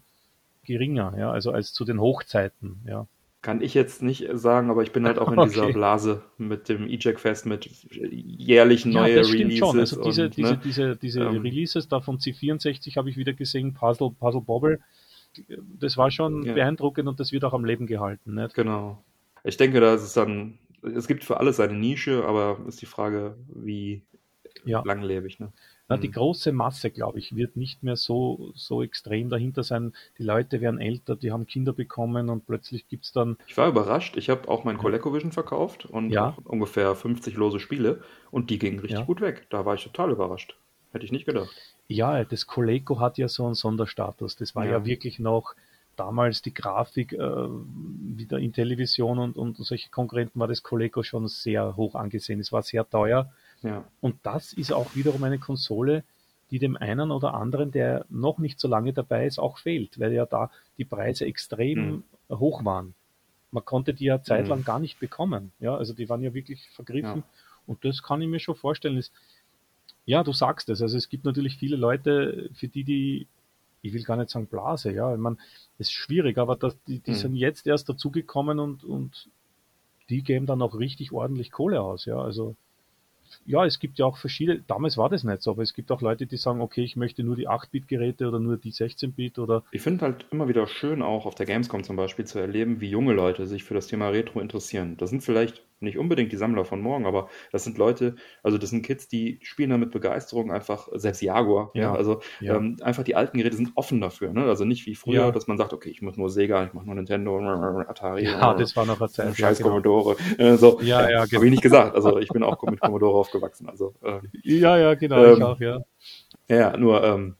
geringer, ja, also als zu den Hochzeiten, ja. Kann ich jetzt nicht sagen, aber ich bin halt auch in Okay. dieser Blase mit dem E-Jack Fest, mit jährlich neue ja, das Releases. schon. Also diese, und, diese, ne, diese, diese ähm, Releases da von C64 habe ich wieder gesehen, Puzzle, Puzzle Bobble. Das war schon Ja. beeindruckend und das wird auch am Leben gehalten. Nicht? Genau. Ich denke, da ist es dann es gibt für alles seine Nische, aber ist die Frage, wie ja. langlebig. Ne? Na, die mhm. große Masse, glaube ich, wird nicht mehr so, so extrem dahinter sein. Die Leute werden älter, die haben Kinder bekommen und plötzlich gibt es dann. Ich war überrascht. Ich habe auch mein ColecoVision verkauft und ja. ungefähr 50 lose Spiele und die gingen richtig ja. gut weg. Da war ich total überrascht. Hätte ich nicht gedacht. Ja, das Coleco hat ja so einen Sonderstatus. Das war ja, ja wirklich noch damals die Grafik äh, wieder in Television und, und solche Konkurrenten war das Coleco schon sehr hoch angesehen. Es war sehr teuer. Ja. Und das ist auch wiederum eine Konsole, die dem einen oder anderen, der noch nicht so lange dabei ist, auch fehlt, weil ja da die Preise extrem mhm. hoch waren. Man konnte die ja zeitlang mhm. gar nicht bekommen. Ja, also die waren ja wirklich vergriffen. Ja. Und das kann ich mir schon vorstellen. Ist, ja, du sagst es. Also es gibt natürlich viele Leute, für die die, ich will gar nicht sagen Blase, ja, ich meine, ist schwierig, aber das, die, die mhm. sind jetzt erst dazugekommen und, und die geben dann auch richtig ordentlich Kohle aus, ja, also ja, es gibt ja auch verschiedene, damals war das nicht so, aber es gibt auch Leute, die sagen, okay, ich möchte nur die 8-Bit-Geräte oder nur die 16-Bit oder. Ich finde halt immer wieder schön, auch auf der Gamescom zum Beispiel zu erleben, wie junge Leute sich für das Thema Retro interessieren. Das sind vielleicht nicht unbedingt die Sammler von morgen, aber das sind Leute, also das sind Kids, die spielen da mit Begeisterung einfach, selbst Jaguar, ja, ja also ja. Ähm, einfach die alten Geräte sind offen dafür, ne? also nicht wie früher, ja. dass man sagt, okay, ich muss nur Sega, ich mache nur Nintendo, Atari, ja, das war noch erzählt, scheiß genau. Commodore, äh, so, ja, ja, genau. habe ich nicht gesagt, also ich bin auch mit Commodore aufgewachsen, also äh, ja, ja, genau, ähm, ich auch, ja. Ja, nur ähm,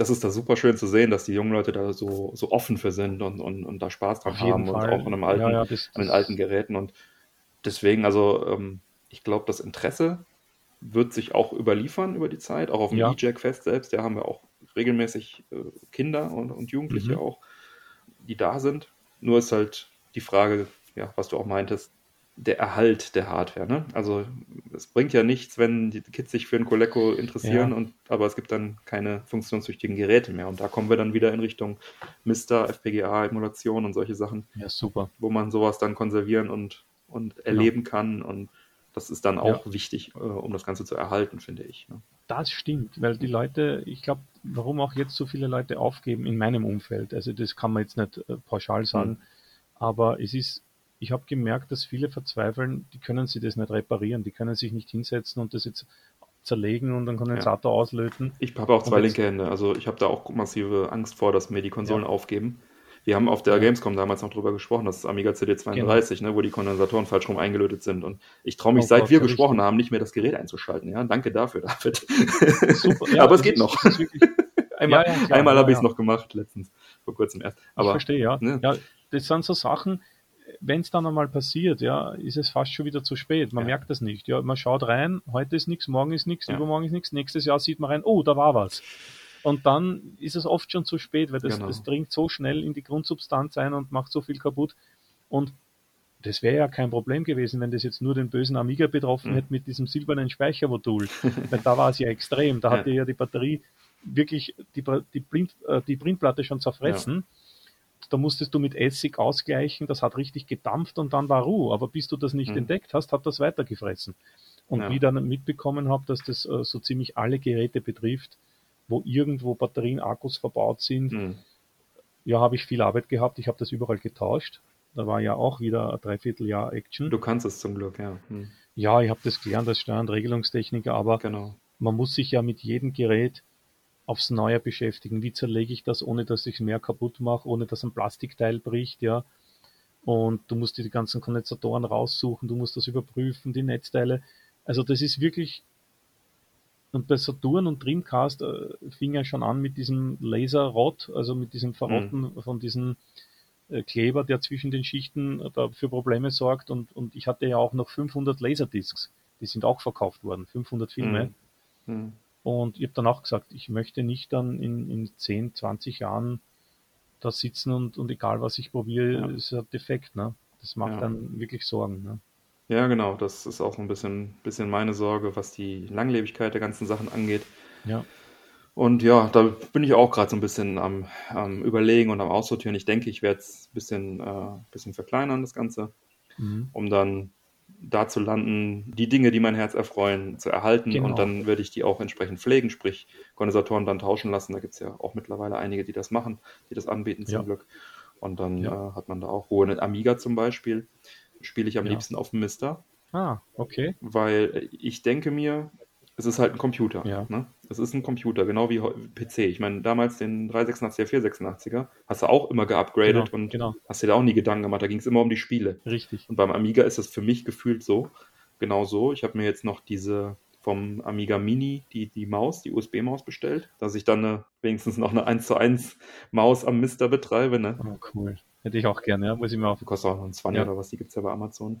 das ist da super schön zu sehen, dass die jungen Leute da so, so offen für sind und, und, und da Spaß dran haben Fall. und auch an, einem alten, ja, ja, das, an den alten Geräten und deswegen, also ähm, ich glaube, das Interesse wird sich auch überliefern über die Zeit, auch auf dem ja. E-Jack-Fest selbst. Da haben wir auch regelmäßig äh, Kinder und, und Jugendliche mhm. auch, die da sind. Nur ist halt die Frage, ja, was du auch meintest, der Erhalt der Hardware. Ne? Also es bringt ja nichts, wenn die Kids sich für ein Coleco interessieren, ja. und, aber es gibt dann keine funktionstüchtigen Geräte mehr. Und da kommen wir dann wieder in Richtung Mister, FPGA, Emulation und solche Sachen. Ja, super. Wo man sowas dann konservieren und und genau. erleben genau. kann. Und das ist dann auch ja. wichtig, äh, um das Ganze zu erhalten, finde ich. Ne? Das stimmt, weil die Leute, ich glaube, warum auch jetzt so viele Leute aufgeben in meinem Umfeld, also das kann man jetzt nicht äh, pauschal sagen, mhm. aber es ist, ich habe gemerkt, dass viele verzweifeln, die können sie das nicht reparieren, die können sich nicht hinsetzen und das jetzt zerlegen und einen Kondensator ja. auslöten. Ich habe auch zwei linke Hände, also ich habe da auch massive Angst vor, dass mir die Konsolen ja. aufgeben. Wir haben auf der Gamescom damals noch drüber gesprochen, das ist Amiga CD32, genau. ne, wo die Kondensatoren falsch rum eingelötet sind. Und ich traue mich, oh seit Gott, wir gesprochen richtig. haben, nicht mehr das Gerät einzuschalten. Ja, danke dafür, David. Super. Ja, Aber es geht ist, noch. einmal ja, ja, einmal habe ich es noch gemacht, letztens, vor kurzem erst. Aber, ich verstehe, ja. Ne? ja. Das sind so Sachen, wenn es dann einmal passiert, ja, ist es fast schon wieder zu spät. Man merkt das nicht. Ja, man schaut rein, heute ist nichts, morgen ist nichts, übermorgen ist nichts, nächstes Jahr sieht man rein, oh, da war was. Und dann ist es oft schon zu spät, weil das, genau. das dringt so schnell in die Grundsubstanz ein und macht so viel kaputt. Und das wäre ja kein Problem gewesen, wenn das jetzt nur den bösen Amiga betroffen mhm. hätte mit diesem silbernen Speichermodul. weil da war es ja extrem. Da hatte ja die Batterie wirklich die, die, Print, äh, die Printplatte schon zerfressen. Ja. Da musstest du mit Essig ausgleichen, das hat richtig gedampft und dann war Ruhe. Aber bis du das nicht mhm. entdeckt hast, hat das weitergefressen. Und ja. wie dann mitbekommen habe, dass das äh, so ziemlich alle Geräte betrifft, wo irgendwo Batterien, Akkus verbaut sind. Mhm. Ja, habe ich viel Arbeit gehabt. Ich habe das überall getauscht. Da war ja auch wieder ein Dreivierteljahr Action. Du kannst es zum Glück, ja. Mhm. Ja, ich habe das gelernt als Steuer- und Regelungstechniker, aber genau. man muss sich ja mit jedem Gerät aufs Neue beschäftigen. Wie zerlege ich das, ohne dass ich mehr kaputt mache, ohne dass ein Plastikteil bricht, ja. Und du musst dir die ganzen Kondensatoren raussuchen, du musst das überprüfen, die Netzteile. Also das ist wirklich und bei Saturn und Dreamcast äh, fing er schon an mit diesem Laserrot, also mit diesem Verrotten mhm. von diesem äh, Kleber, der zwischen den Schichten äh, für Probleme sorgt. Und, und ich hatte ja auch noch 500 Laserdiscs, die sind auch verkauft worden, 500 Filme. Mhm. Mhm. Und ich habe dann auch gesagt, ich möchte nicht dann in, in 10, 20 Jahren da sitzen und, und egal was ich probiere, ja. ist ein Defekt. Ne? Das macht ja. dann wirklich Sorgen. Ne? Ja, genau, das ist auch ein bisschen, bisschen meine Sorge, was die Langlebigkeit der ganzen Sachen angeht. Ja. Und ja, da bin ich auch gerade so ein bisschen am, am, Überlegen und am Aussortieren. Ich denke, ich werde es ein bisschen, äh, bisschen verkleinern, das Ganze, mhm. um dann da zu landen, die Dinge, die mein Herz erfreuen, zu erhalten. Genau. Und dann werde ich die auch entsprechend pflegen, sprich Kondensatoren dann tauschen lassen. Da gibt es ja auch mittlerweile einige, die das machen, die das anbieten zum ja. Glück. Und dann ja. äh, hat man da auch Ruhe. Eine Amiga zum Beispiel spiele ich am Ja. liebsten auf dem Mister, Ah, okay. weil ich denke mir, es ist halt ein Computer. Ja. Ne? Es ist ein Computer, genau wie PC. Ich meine, damals den 386er, 486er hast du auch immer geupgradet Genau, und genau. hast dir da auch nie Gedanken gemacht. Da ging es immer um die Spiele. Richtig. Und beim Amiga ist das für mich gefühlt so, genau so. Ich habe mir jetzt noch diese vom Amiga Mini, die, die Maus, die USB-Maus bestellt, dass ich dann eine, wenigstens noch eine 1 zu 1 Maus am Mister betreibe. Ne? Oh, cool. Hätte ich auch gerne, ja. Muss ich mir auf. Die kostet auch noch ein 20 Ja. oder was, die gibt's ja bei Amazon.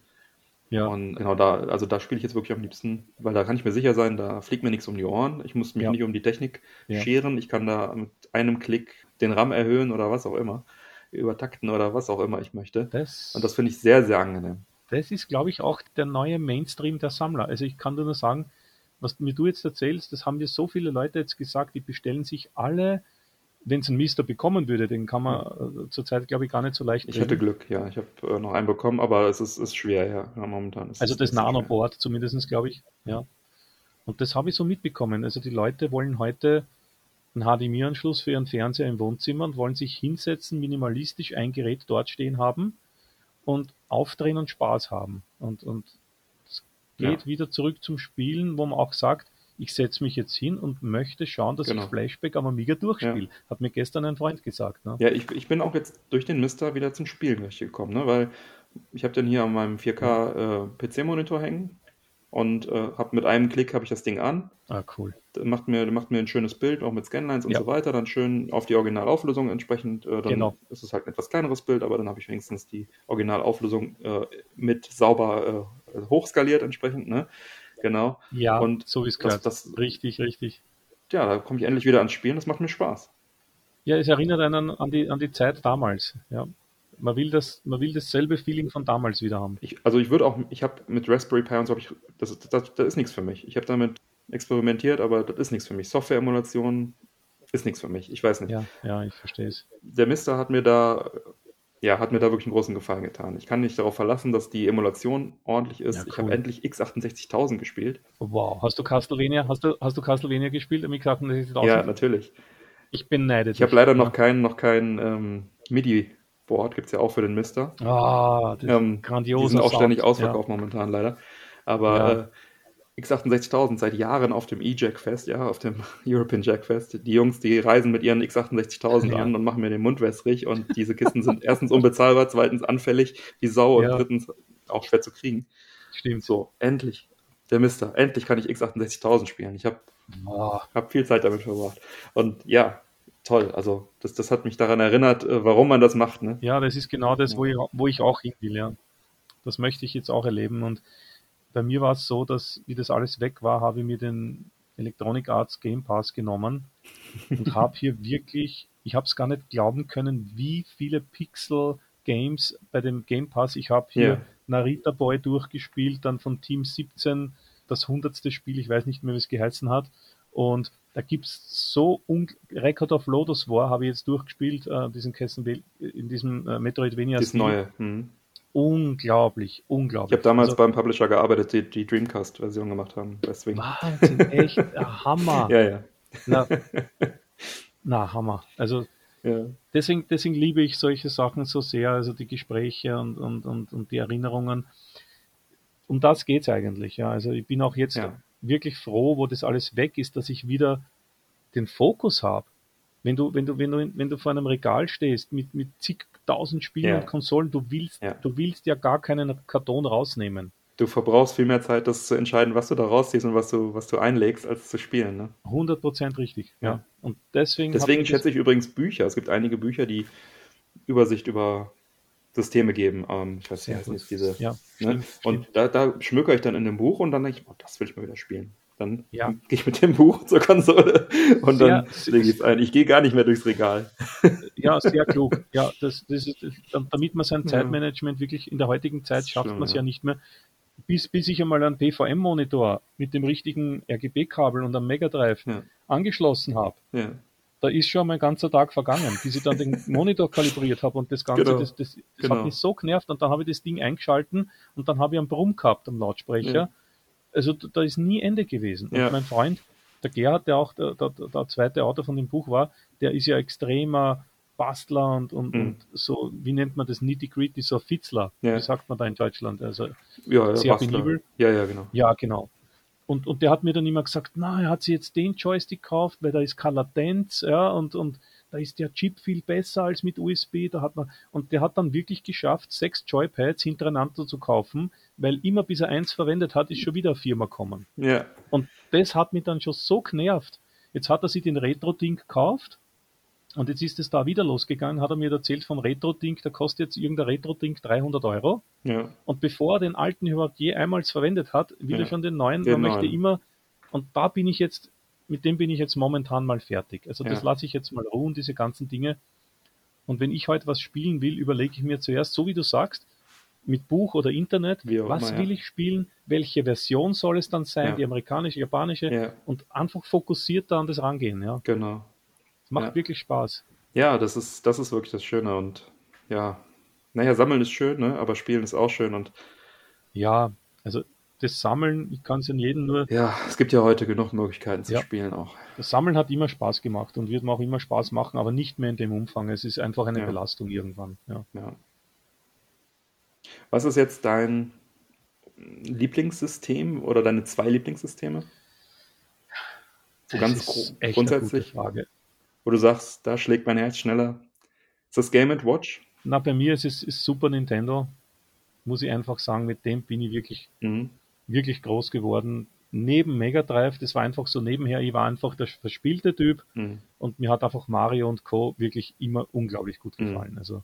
Ja. Und genau da, also da spiele ich jetzt wirklich am liebsten, weil da kann ich mir sicher sein, da fliegt mir nichts um die Ohren. Ich muss mich Ja. nicht um die Technik Ja. scheren. Ich kann da mit einem Klick den RAM erhöhen oder was auch immer. Übertakten oder was auch immer ich möchte. Das, Und das finde ich sehr, sehr angenehm. das ist, glaube ich, auch der neue Mainstream der Sammler. Also ich kann dir nur sagen, was mir du jetzt erzählst, das haben mir so viele Leute jetzt gesagt, die bestellen sich alle, wenn es ein Mister bekommen würde, den kann man äh, zurzeit, glaube ich, gar nicht so leicht Ich kriegen. hatte Glück, ja. Ich habe äh, noch einen bekommen, aber es ist, ist schwer, ja. ja momentan ist Also das. Nanoboard zumindest, glaube ich. Ja. Und das habe ich so mitbekommen. Also die Leute wollen heute einen HDMI-Anschluss für ihren Fernseher im Wohnzimmer und wollen sich hinsetzen, minimalistisch ein Gerät dort stehen haben und aufdrehen und Spaß haben. Und, und es geht Ja. wieder zurück zum Spielen, wo man auch sagt, ich setze mich jetzt hin und möchte schauen, dass Genau. ich Flashback am Amiga durchspiele. Hat mir gestern ein Freund gesagt. Ne? Ja, ich, ich bin auch jetzt durch den Mister wieder zum Spielen gekommen, ne? weil ich habe dann hier an meinem 4K äh, PC-Monitor hängen und äh, habe mit einem Klick habe ich das Ding an, Ah, cool. Der macht mir, macht mir ein schönes Bild, auch mit Scanlines und Ja. so weiter, dann schön auf die Originalauflösung entsprechend, äh, dann Genau. ist es halt ein etwas kleineres Bild, aber dann habe ich wenigstens die Originalauflösung äh, mit sauber äh, hochskaliert entsprechend, ne? Genau. Ja, Und so wie es gehört. das- richtig, richtig. Ja, da komme ich endlich wieder ans Spielen, das macht mir Spaß. Ja, es erinnert einen an die, an die Zeit damals. Ja. Man will das, man will dasselbe Feeling von damals wieder haben. Ich, also ich würde auch, ich habe mit Raspberry Pi und so, ich, das, ist- das, das ist nichts für mich. Ich habe damit experimentiert, aber das ist nichts für mich. Software-Emulation ist nichts für mich. Ich weiß nicht. Ja, ja, ich verstehe es. Der Mister hat mir da, ja, hat mir da wirklich einen großen Gefallen getan. Ich kann mich darauf verlassen, dass die Emulation ordentlich ist. Ja, Ich cool. habe endlich x68000 gespielt. Wow. Hast du Castlevania, hast du, hast du Castlevania gespielt? Mit 68.000? Ja, natürlich. Ich beneide Ich habe leider noch kein, noch kein ähm, MIDI-Board, gibt es ja auch für den Mister. Ah, das Ähm, ist grandios. die sind auch ständig ausverkauft momentan leider. Aber Ja. äh, X68000 seit Jahren auf dem E-Jack Fest, ja, auf dem European Jack Fest. Die Jungs, die reisen mit ihren X68000 Ja. an und machen mir den Mund wässrig und diese Kisten sind erstens unbezahlbar, zweitens anfällig wie Sau Ja. und drittens auch schwer zu kriegen. Stimmt. So, endlich. Der Mister. Endlich kann ich X68000 spielen. Ich habe Ah, hab viel Zeit damit verbracht. Und ja, toll. Also, das, das hat mich daran erinnert, äh, warum man das macht. Ne? ja, das ist genau das, wo ich, wo ich auch hin will. Ja. Das möchte ich jetzt auch erleben. Und bei mir war es so, dass, wie das alles weg war, habe ich mir den Electronic Arts Game Pass genommen und habe hier wirklich, ich habe es gar nicht glauben können, wie viele Pixel Games bei dem Game Pass. Ich habe hier Ja. Narita Boy durchgespielt, dann von Team 17 das hundertste Spiel, ich weiß nicht mehr, wie es geheißen hat. Und da gibt's so un Record of Lotus War habe ich jetzt durchgespielt, äh, diesen Castlevania, in diesem äh, Metroidvania. Das. Neue. Hm. Unglaublich, unglaublich. Ich habe damals Also, beim Publisher gearbeitet, die die Dreamcast-Version gemacht haben. Deswegen. Wahnsinn, echt, Hammer. Ja, ja. Na, na, Hammer. Also ja. deswegen, deswegen liebe ich solche Sachen so sehr, also die Gespräche und, und, und, und die Erinnerungen. Um das geht's eigentlich, ja. Also ich bin auch jetzt Ja. wirklich froh, wo das alles weg ist, dass ich wieder den Fokus habe. Wenn du, wenn du, wenn du, wenn du vor einem Regal stehst mit, mit zigtausend Spielen Ja. und Konsolen, du willst, Ja. du willst ja gar keinen Karton rausnehmen. Du verbrauchst viel mehr Zeit, das zu entscheiden, was du da rausziehst und was du, was du einlegst, als zu spielen. Ne? 100% richtig, ja. Ja. Und deswegen, Deswegen ich schätze ich übrigens Bücher. Es gibt einige Bücher, die Übersicht über Systeme geben. Ähm, ich weiß nicht, diese. Ja, ne? stimmt, Und da, da schmökere ich dann in dem Buch und dann denke ich, oh, das will ich mal wieder spielen. Dann Ja. gehe ich mit dem Buch zur Konsole und Sehr- dann lege ich es ein. Ich gehe gar nicht mehr durchs Regal. Ja, sehr klug. Ja, das, das ist, damit man sein. Zeitmanagement wirklich in der heutigen Zeit schafft man es ja. ja nicht mehr. Bis, bis ich einmal einen PVM-Monitor mit dem richtigen RGB-Kabel und einem Megadrive Ja. angeschlossen habe, Ja. da ist schon mein ganzer Tag vergangen, bis ich dann den Monitor kalibriert habe und das Ganze, Genau. das, das, das Genau. hat mich so genervt und dann habe ich das Ding eingeschalten und dann habe ich einen Brumm gehabt am Lautsprecher. Ja. Also da ist nie Ende gewesen. Und Ja. mein Freund, der Gerhard, der auch der, der, der zweite Autor von dem Buch war, der ist ja extremer Bastler und, und, Mhm. und so, wie nennt man das, nitty-gritty, so Fitzler. Ja. Wie sagt man da in Deutschland? Also, Ja, ja, Sehr Bastler. penibel. Ja, ja, genau. ja, genau. Und, und der hat mir dann immer gesagt, na, er hat sich jetzt den Joystick gekauft, weil da ist keine Latenz, ja, und, und da ist der Chip viel besser als mit USB, da hat man, und der hat dann wirklich geschafft, sechs Joypads hintereinander zu kaufen, weil immer bis er eins verwendet hat, ist schon wieder eine Firma gekommen. Ja, Und das hat mich dann schon so genervt. Jetzt hat er sich den Retro-Ding gekauft und jetzt ist es da wieder losgegangen, hat er mir erzählt von Retro-Ding, da kostet jetzt irgendein Retro-Ding 300 Euro. ja. Und bevor er den alten überhaupt je einmal verwendet hat, will Ja. er schon den neuen. Den man möchte immer, und da bin ich jetzt, mit dem bin ich jetzt momentan mal fertig. Also das Ja. lasse ich jetzt mal ruhen, diese ganzen Dinge. Und wenn ich heute was spielen will, überlege ich mir zuerst, so wie du sagst, mit Buch oder Internet, was immer, will ja. ich spielen, welche Version soll es dann sein, Ja. die amerikanische, japanische, Ja, und einfach fokussiert da an das rangehen. Ja, genau. macht Ja. wirklich Spaß. Ja, das ist, das ist wirklich das Schöne und ja, naja, sammeln ist schön, ne? aber spielen ist auch schön und Ja, also das Sammeln, ich kann es in jedem nur ja, es gibt ja heute genug Möglichkeiten zu Ja. spielen auch. Das Sammeln hat immer Spaß gemacht und wird mir auch immer Spaß machen, aber nicht mehr in dem Umfang. Es ist einfach eine Ja. Belastung irgendwann. Ja. Ja. Was ist jetzt dein Lieblingssystem oder deine zwei Lieblingssysteme? So Das ganz ist echt grundsätzlich, eine Frage. wo du sagst, da schlägt mein Herz schneller. Ist das Game Watch? Na, bei mir ist es ist Super Nintendo, muss ich einfach sagen, mit dem bin ich wirklich, Mhm. Wirklich groß geworden. Neben Mega Drive, das war einfach so nebenher, ich war einfach der verspielte Typ Mhm. und mir hat einfach Mario und Co. wirklich immer unglaublich gut Mhm. gefallen. Also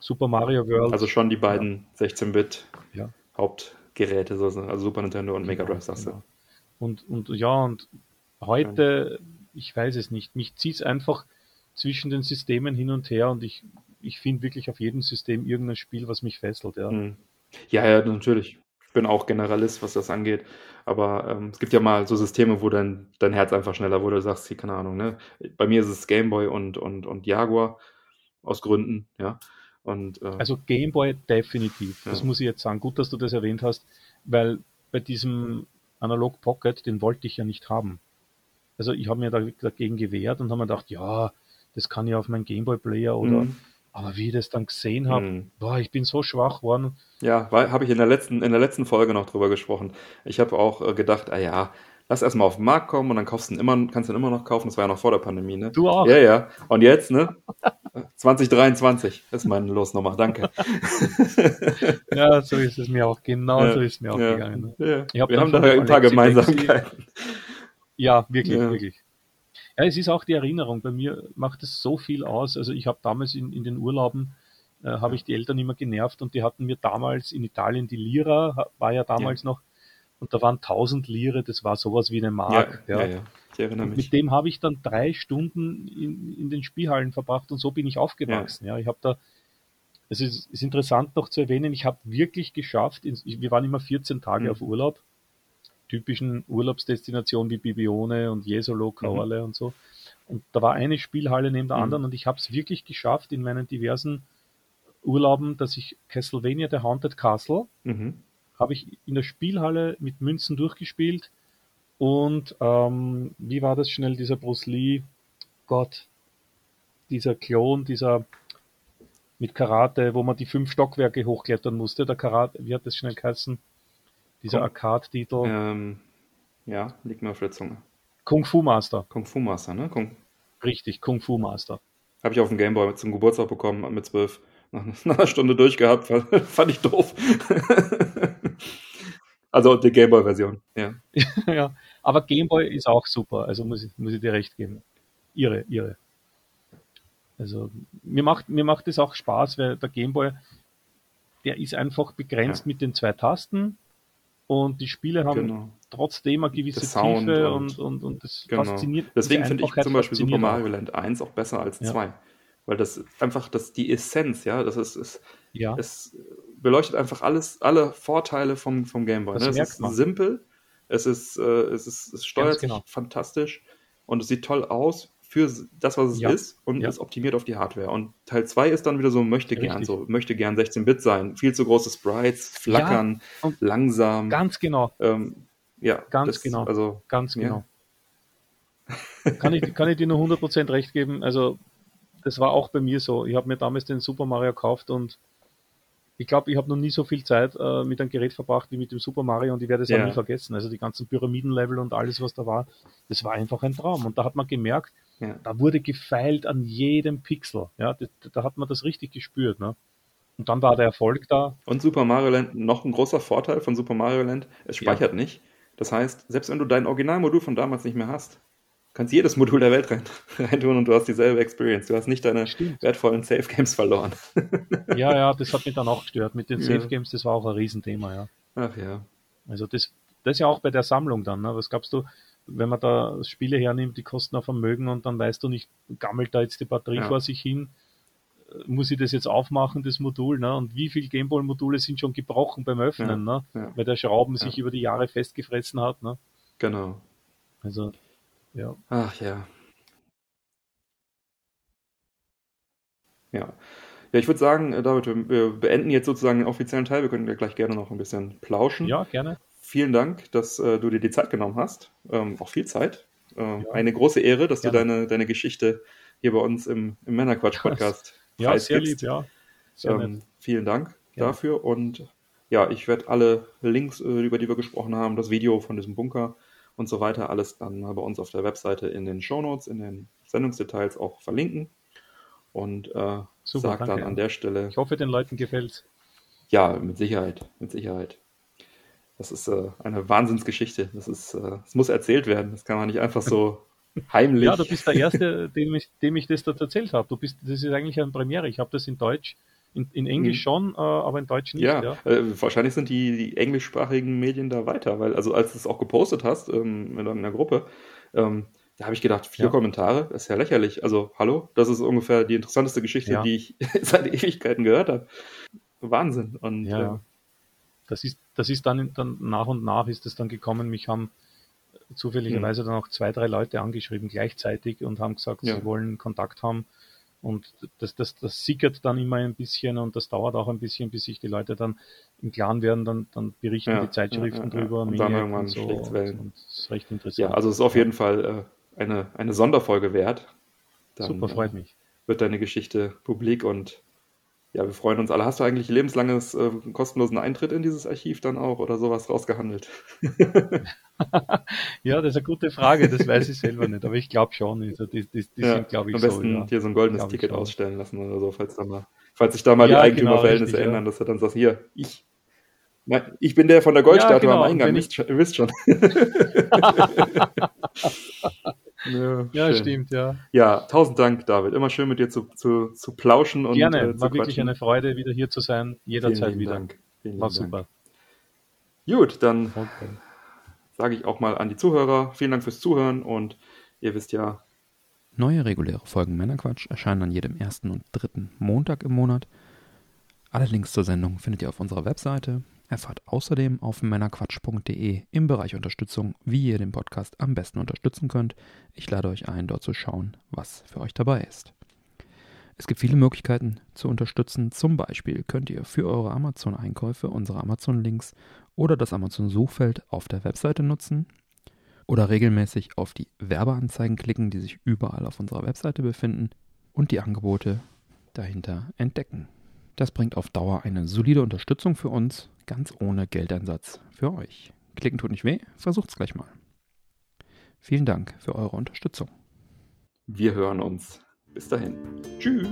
Super Mario World. Also schon die beiden 16-Bit Ja. Hauptgeräte, so- also Super Nintendo und Mega Drive, sagst du. Genau. Und, und ja, und heute, ich weiß es nicht, mich zieht es einfach zwischen den Systemen hin und her und ich, ich finde wirklich auf jedem System irgendein Spiel, was mich fesselt. Ja. Mhm. Ja, ja, natürlich. Ich bin auch Generalist, was das angeht. Aber ähm, es gibt ja mal so Systeme, wo dein, dein Herz einfach schneller wurde, du sagst, hier, keine Ahnung, ne? Bei mir ist es Game Boy und, und, und Jaguar aus Gründen, ja. Und äh, Also Game Boy definitiv. Das Ja. muss ich jetzt sagen. Gut, dass du das erwähnt hast, weil bei diesem Analog Pocket, den wollte ich ja nicht haben. Also ich habe mir da, dagegen gewehrt und habe mir gedacht, ja, das kann ich auf meinen Game Boy Player oder, Mhm. Aber wie ich das dann gesehen habe, Mhm. boah, ich bin so schwach geworden. ja, habe ich in der letzten, in der letzten Folge noch drüber gesprochen. Ich habe auch äh, gedacht, ah ja, lass erstmal auf den Markt kommen und dann kaufst du ihn immer, kannst du ihn immer noch kaufen. Das war ja noch vor der Pandemie, ne? Du auch. Ja, ja. Und jetzt, ne? 2023 ist meine Losnummer. Danke. Ja, so ist es mir auch. Genau Ja, so ist es mir auch ja, gegangen. Ne? ja. Wir haben da ein paar Gemeinsamkeiten. Ja, wirklich, wirklich. Ja, es ist auch die Erinnerung. Bei mir macht es so viel aus. Also ich habe damals in, in den Urlauben, äh, habe ich die Eltern immer genervt und die hatten mir damals in Italien die Lira, war ja damals noch, und da waren 1000 Lire, das war sowas wie eine Ja, Mark. ja, ja. Ich erinnere Und mich. mit dem habe ich dann drei Stunden in, in den Spielhallen verbracht und so bin ich aufgewachsen. Ja, ich habe da, es ist, ist interessant noch zu erwähnen, ich habe wirklich geschafft, wir waren immer 14 Tage Mhm. auf Urlaub, typischen Urlaubsdestinationen wie Bibione und Jesolo, Kaorle und so. Und da war eine Spielhalle neben der Mhm. anderen und ich habe es wirklich geschafft in meinen diversen Urlauben, dass ich Castlevania The Haunted Castle Mhm. habe ich in der Spielhalle mit Münzen durchgespielt und ähm, wie war das schnell, dieser Bruce Lee, Gott, dieser Klon, dieser mit Karate, wo man die fünf Stockwerke hochklettern musste, der Karate, wie hat das schnell geheißen? Dieser Arcade-Titel, Ähm, ja, liegt mir auf der Zunge. Kung Fu Master, Kung Fu Master, ne? Kung, richtig, Kung Fu Master. Habe ich auf dem Gameboy zum Geburtstag bekommen mit zwölf. Nach, nach einer Stunde durchgehabt, fand, ich doof. also die Gameboy-Version, ja. ja, aber Gameboy ist auch super, also muss ich, muss ich dir recht geben. Ihre, ihre. Also mir macht mir macht es auch Spaß, weil der Gameboy, der ist einfach begrenzt Ja. mit den zwei Tasten und die Spiele haben Genau. trotzdem eine gewisse Tiefe und- und, und, und das Genau. fasziniert. Deswegen finde ich zum Beispiel Super Mario. Land 1 auch besser als Ja. 2. Weil das einfach, das die Essenz, ja, das ist, ist Ja, es beleuchtet einfach alles, alle Vorteile vom, vom Gameboy. Das Ne? Es ist man. simpel, es ist, äh, es ist, es steuert Ganz genau. sich fantastisch und es sieht toll aus für das, was es Ja. ist und Ja. ist optimiert auf die Hardware. Und Teil 2 ist dann wieder so, möchte gern, Richtig. so, möchte gern 16-Bit sein. Viel zu große Sprites, flackern, und langsam. ganz genau, ähm, ja, Ganz genau. Also, ganz Ja. genau. kann, ich, kann ich dir nur 100% recht geben. Also das war auch bei mir so. Ich habe mir damals den Super Mario gekauft und ich glaube, ich habe noch nie so viel Zeit äh, mit einem Gerät verbracht wie mit dem Super Mario und ich werde es Ja. auch nie vergessen. Also die ganzen Pyramidenlevel und alles, was da war, das war einfach ein Traum. Und da hat man gemerkt, Ja. da wurde gefeilt an jedem Pixel. Ja, da, da hat man das richtig gespürt. Ne? Und dann war der Erfolg da. Und Super Mario Land, noch ein großer Vorteil von Super Mario Land, es speichert nicht. Das heißt, selbst wenn du dein Originalmodul von damals nicht mehr hast, kannst jedes Modul der Welt rein, reintun und du hast dieselbe Experience. Du hast nicht deine Stimmt. wertvollen Safe Games verloren. Ja, ja, das hat mich dann auch gestört. Mit den Ja. Safe Games, das war auch ein Riesenthema, ja. Ach ja. Also das, das ja auch bei der Sammlung dann. Ne? Was gabst du, wenn man da Spiele hernimmt, die kosten ein Vermögen und dann weißt du nicht, gammelt da jetzt die Batterie Ja. vor sich hin? Äh, Muss ich das jetzt aufmachen, das Modul? Ne? Und wie viele Gameball-Module sind schon gebrochen beim Öffnen? Ne? ja. Weil der Schrauben sich über die Jahre festgefressen hat. Ne? Genau. Also, ja. Ach ja. Ja. Ja, ich würde sagen, äh, David, wir- beenden jetzt sozusagen den offiziellen Teil. Wir können ja gleich gerne noch ein bisschen plauschen. ja, gerne. Vielen Dank, dass äh, du dir die Zeit genommen hast. Ähm, auch viel Zeit. Ähm, Ja. Eine große Ehre, dass du Gerne. deine, deine Geschichte hier bei uns im, im Männerquatsch-Podcast Ja, sehr lieb, ja. Sehr. Ähm, vielen Dank Gerne. dafür. Und ja, ich werde alle Links, äh, über die wir gesprochen haben, das Video von diesem Bunker und so weiter, alles dann mal bei uns auf der Webseite in den Shownotes, in den Sendungsdetails auch verlinken. Und äh, Super, sag dann an der Stelle, Ich hoffe, den Leuten gefällt's. ja, mit Sicherheit, mit Sicherheit. Das ist äh, eine Wahnsinnsgeschichte. Das ist, äh, es muss erzählt werden. Das kann man nicht einfach so heimlich. Ja, du bist der Erste, dem ich, dem ich das dort erzählt habe. Du bist, das ist eigentlich eine Premiere. Ich habe das in Deutsch, in, in Englisch Mhm. schon, äh, aber in Deutsch nicht. Ja, Ja, Äh, wahrscheinlich sind die, die englischsprachigen Medien da weiter, weil, also als du es auch gepostet hast ähm, in einer Gruppe, ähm, da habe ich gedacht, vier Ja. Kommentare, das ist ja lächerlich. Also, hallo, das ist ungefähr die interessanteste Geschichte, Ja. die ich seit Ewigkeiten gehört habe. Wahnsinn. Und Ja, ja. äh, Das ist, das ist dann, dann nach und nach ist es dann gekommen. Mich haben zufälligerweise dann auch zwei, drei Leute angeschrieben gleichzeitig und haben gesagt, Ja. sie wollen Kontakt haben. Und das, das, das sickert dann immer ein bisschen und das dauert auch ein bisschen, bis sich die Leute dann im Klaren werden, dann, dann berichten Ja, die Zeitschriften ja, ja, ja. drüber, Und dann irgendwann und so. Und, und das ist recht ja, interessant. also es ist auf jeden Fall äh, eine, eine Sonderfolge wert. Dann, Super, freut äh, mich. wird deine Geschichte publik und ja, wir freuen uns alle. Hast du eigentlich lebenslanges äh, kostenlosen Eintritt in dieses Archiv dann auch oder sowas rausgehandelt? Ja, das ist eine gute Frage, das weiß ich selber nicht, aber ich glaube schon. Also die die, die Ja, sind, glaube ich, am so. besten Ja. dir so ein goldenes Ticket ausstellen lassen oder so, falls da mal, falls sich da mal die Ja, Eigentümerverhältnisse genau, ändern, dass du dann sagst, hier, ich, mein, ich bin der von der Goldstatue Ja, genau, am Eingang, ihr wisst schon. ja, Ja, stimmt, ja. Ja, tausend Dank, David. Immer schön mit dir zu, zu, zu plauschen und Gerne, äh, zu war wirklich quatschen. eine Freude, wieder hier zu sein. Jederzeit wieder. Dank. Vielen War lieben Dank. super. Gut, dann Okay. sage ich auch mal an die Zuhörer, vielen Dank fürs Zuhören und ihr wisst ja, Neue reguläre Folgen Männerquatsch erscheinen an jedem ersten und dritten Montag im Monat. Alle Links zur Sendung findet ihr auf unserer Webseite. Erfahrt außerdem auf männerquatsch.de im Bereich Unterstützung, wie ihr den Podcast am besten unterstützen könnt. Ich lade euch ein, dort zu schauen, was für euch dabei ist. Es gibt viele Möglichkeiten zu unterstützen. Zum Beispiel könnt ihr für eure Amazon-Einkäufe unsere Amazon-Links oder das Amazon-Suchfeld auf der Webseite nutzen oder regelmäßig auf die Werbeanzeigen klicken, die sich überall auf unserer Webseite befinden und die Angebote dahinter entdecken. Das bringt auf Dauer eine solide Unterstützung für uns, ganz ohne Geldeinsatz für euch. Klicken tut nicht weh, versucht's gleich mal. Vielen Dank für eure Unterstützung. wir hören uns. Bis dahin. Tschüss.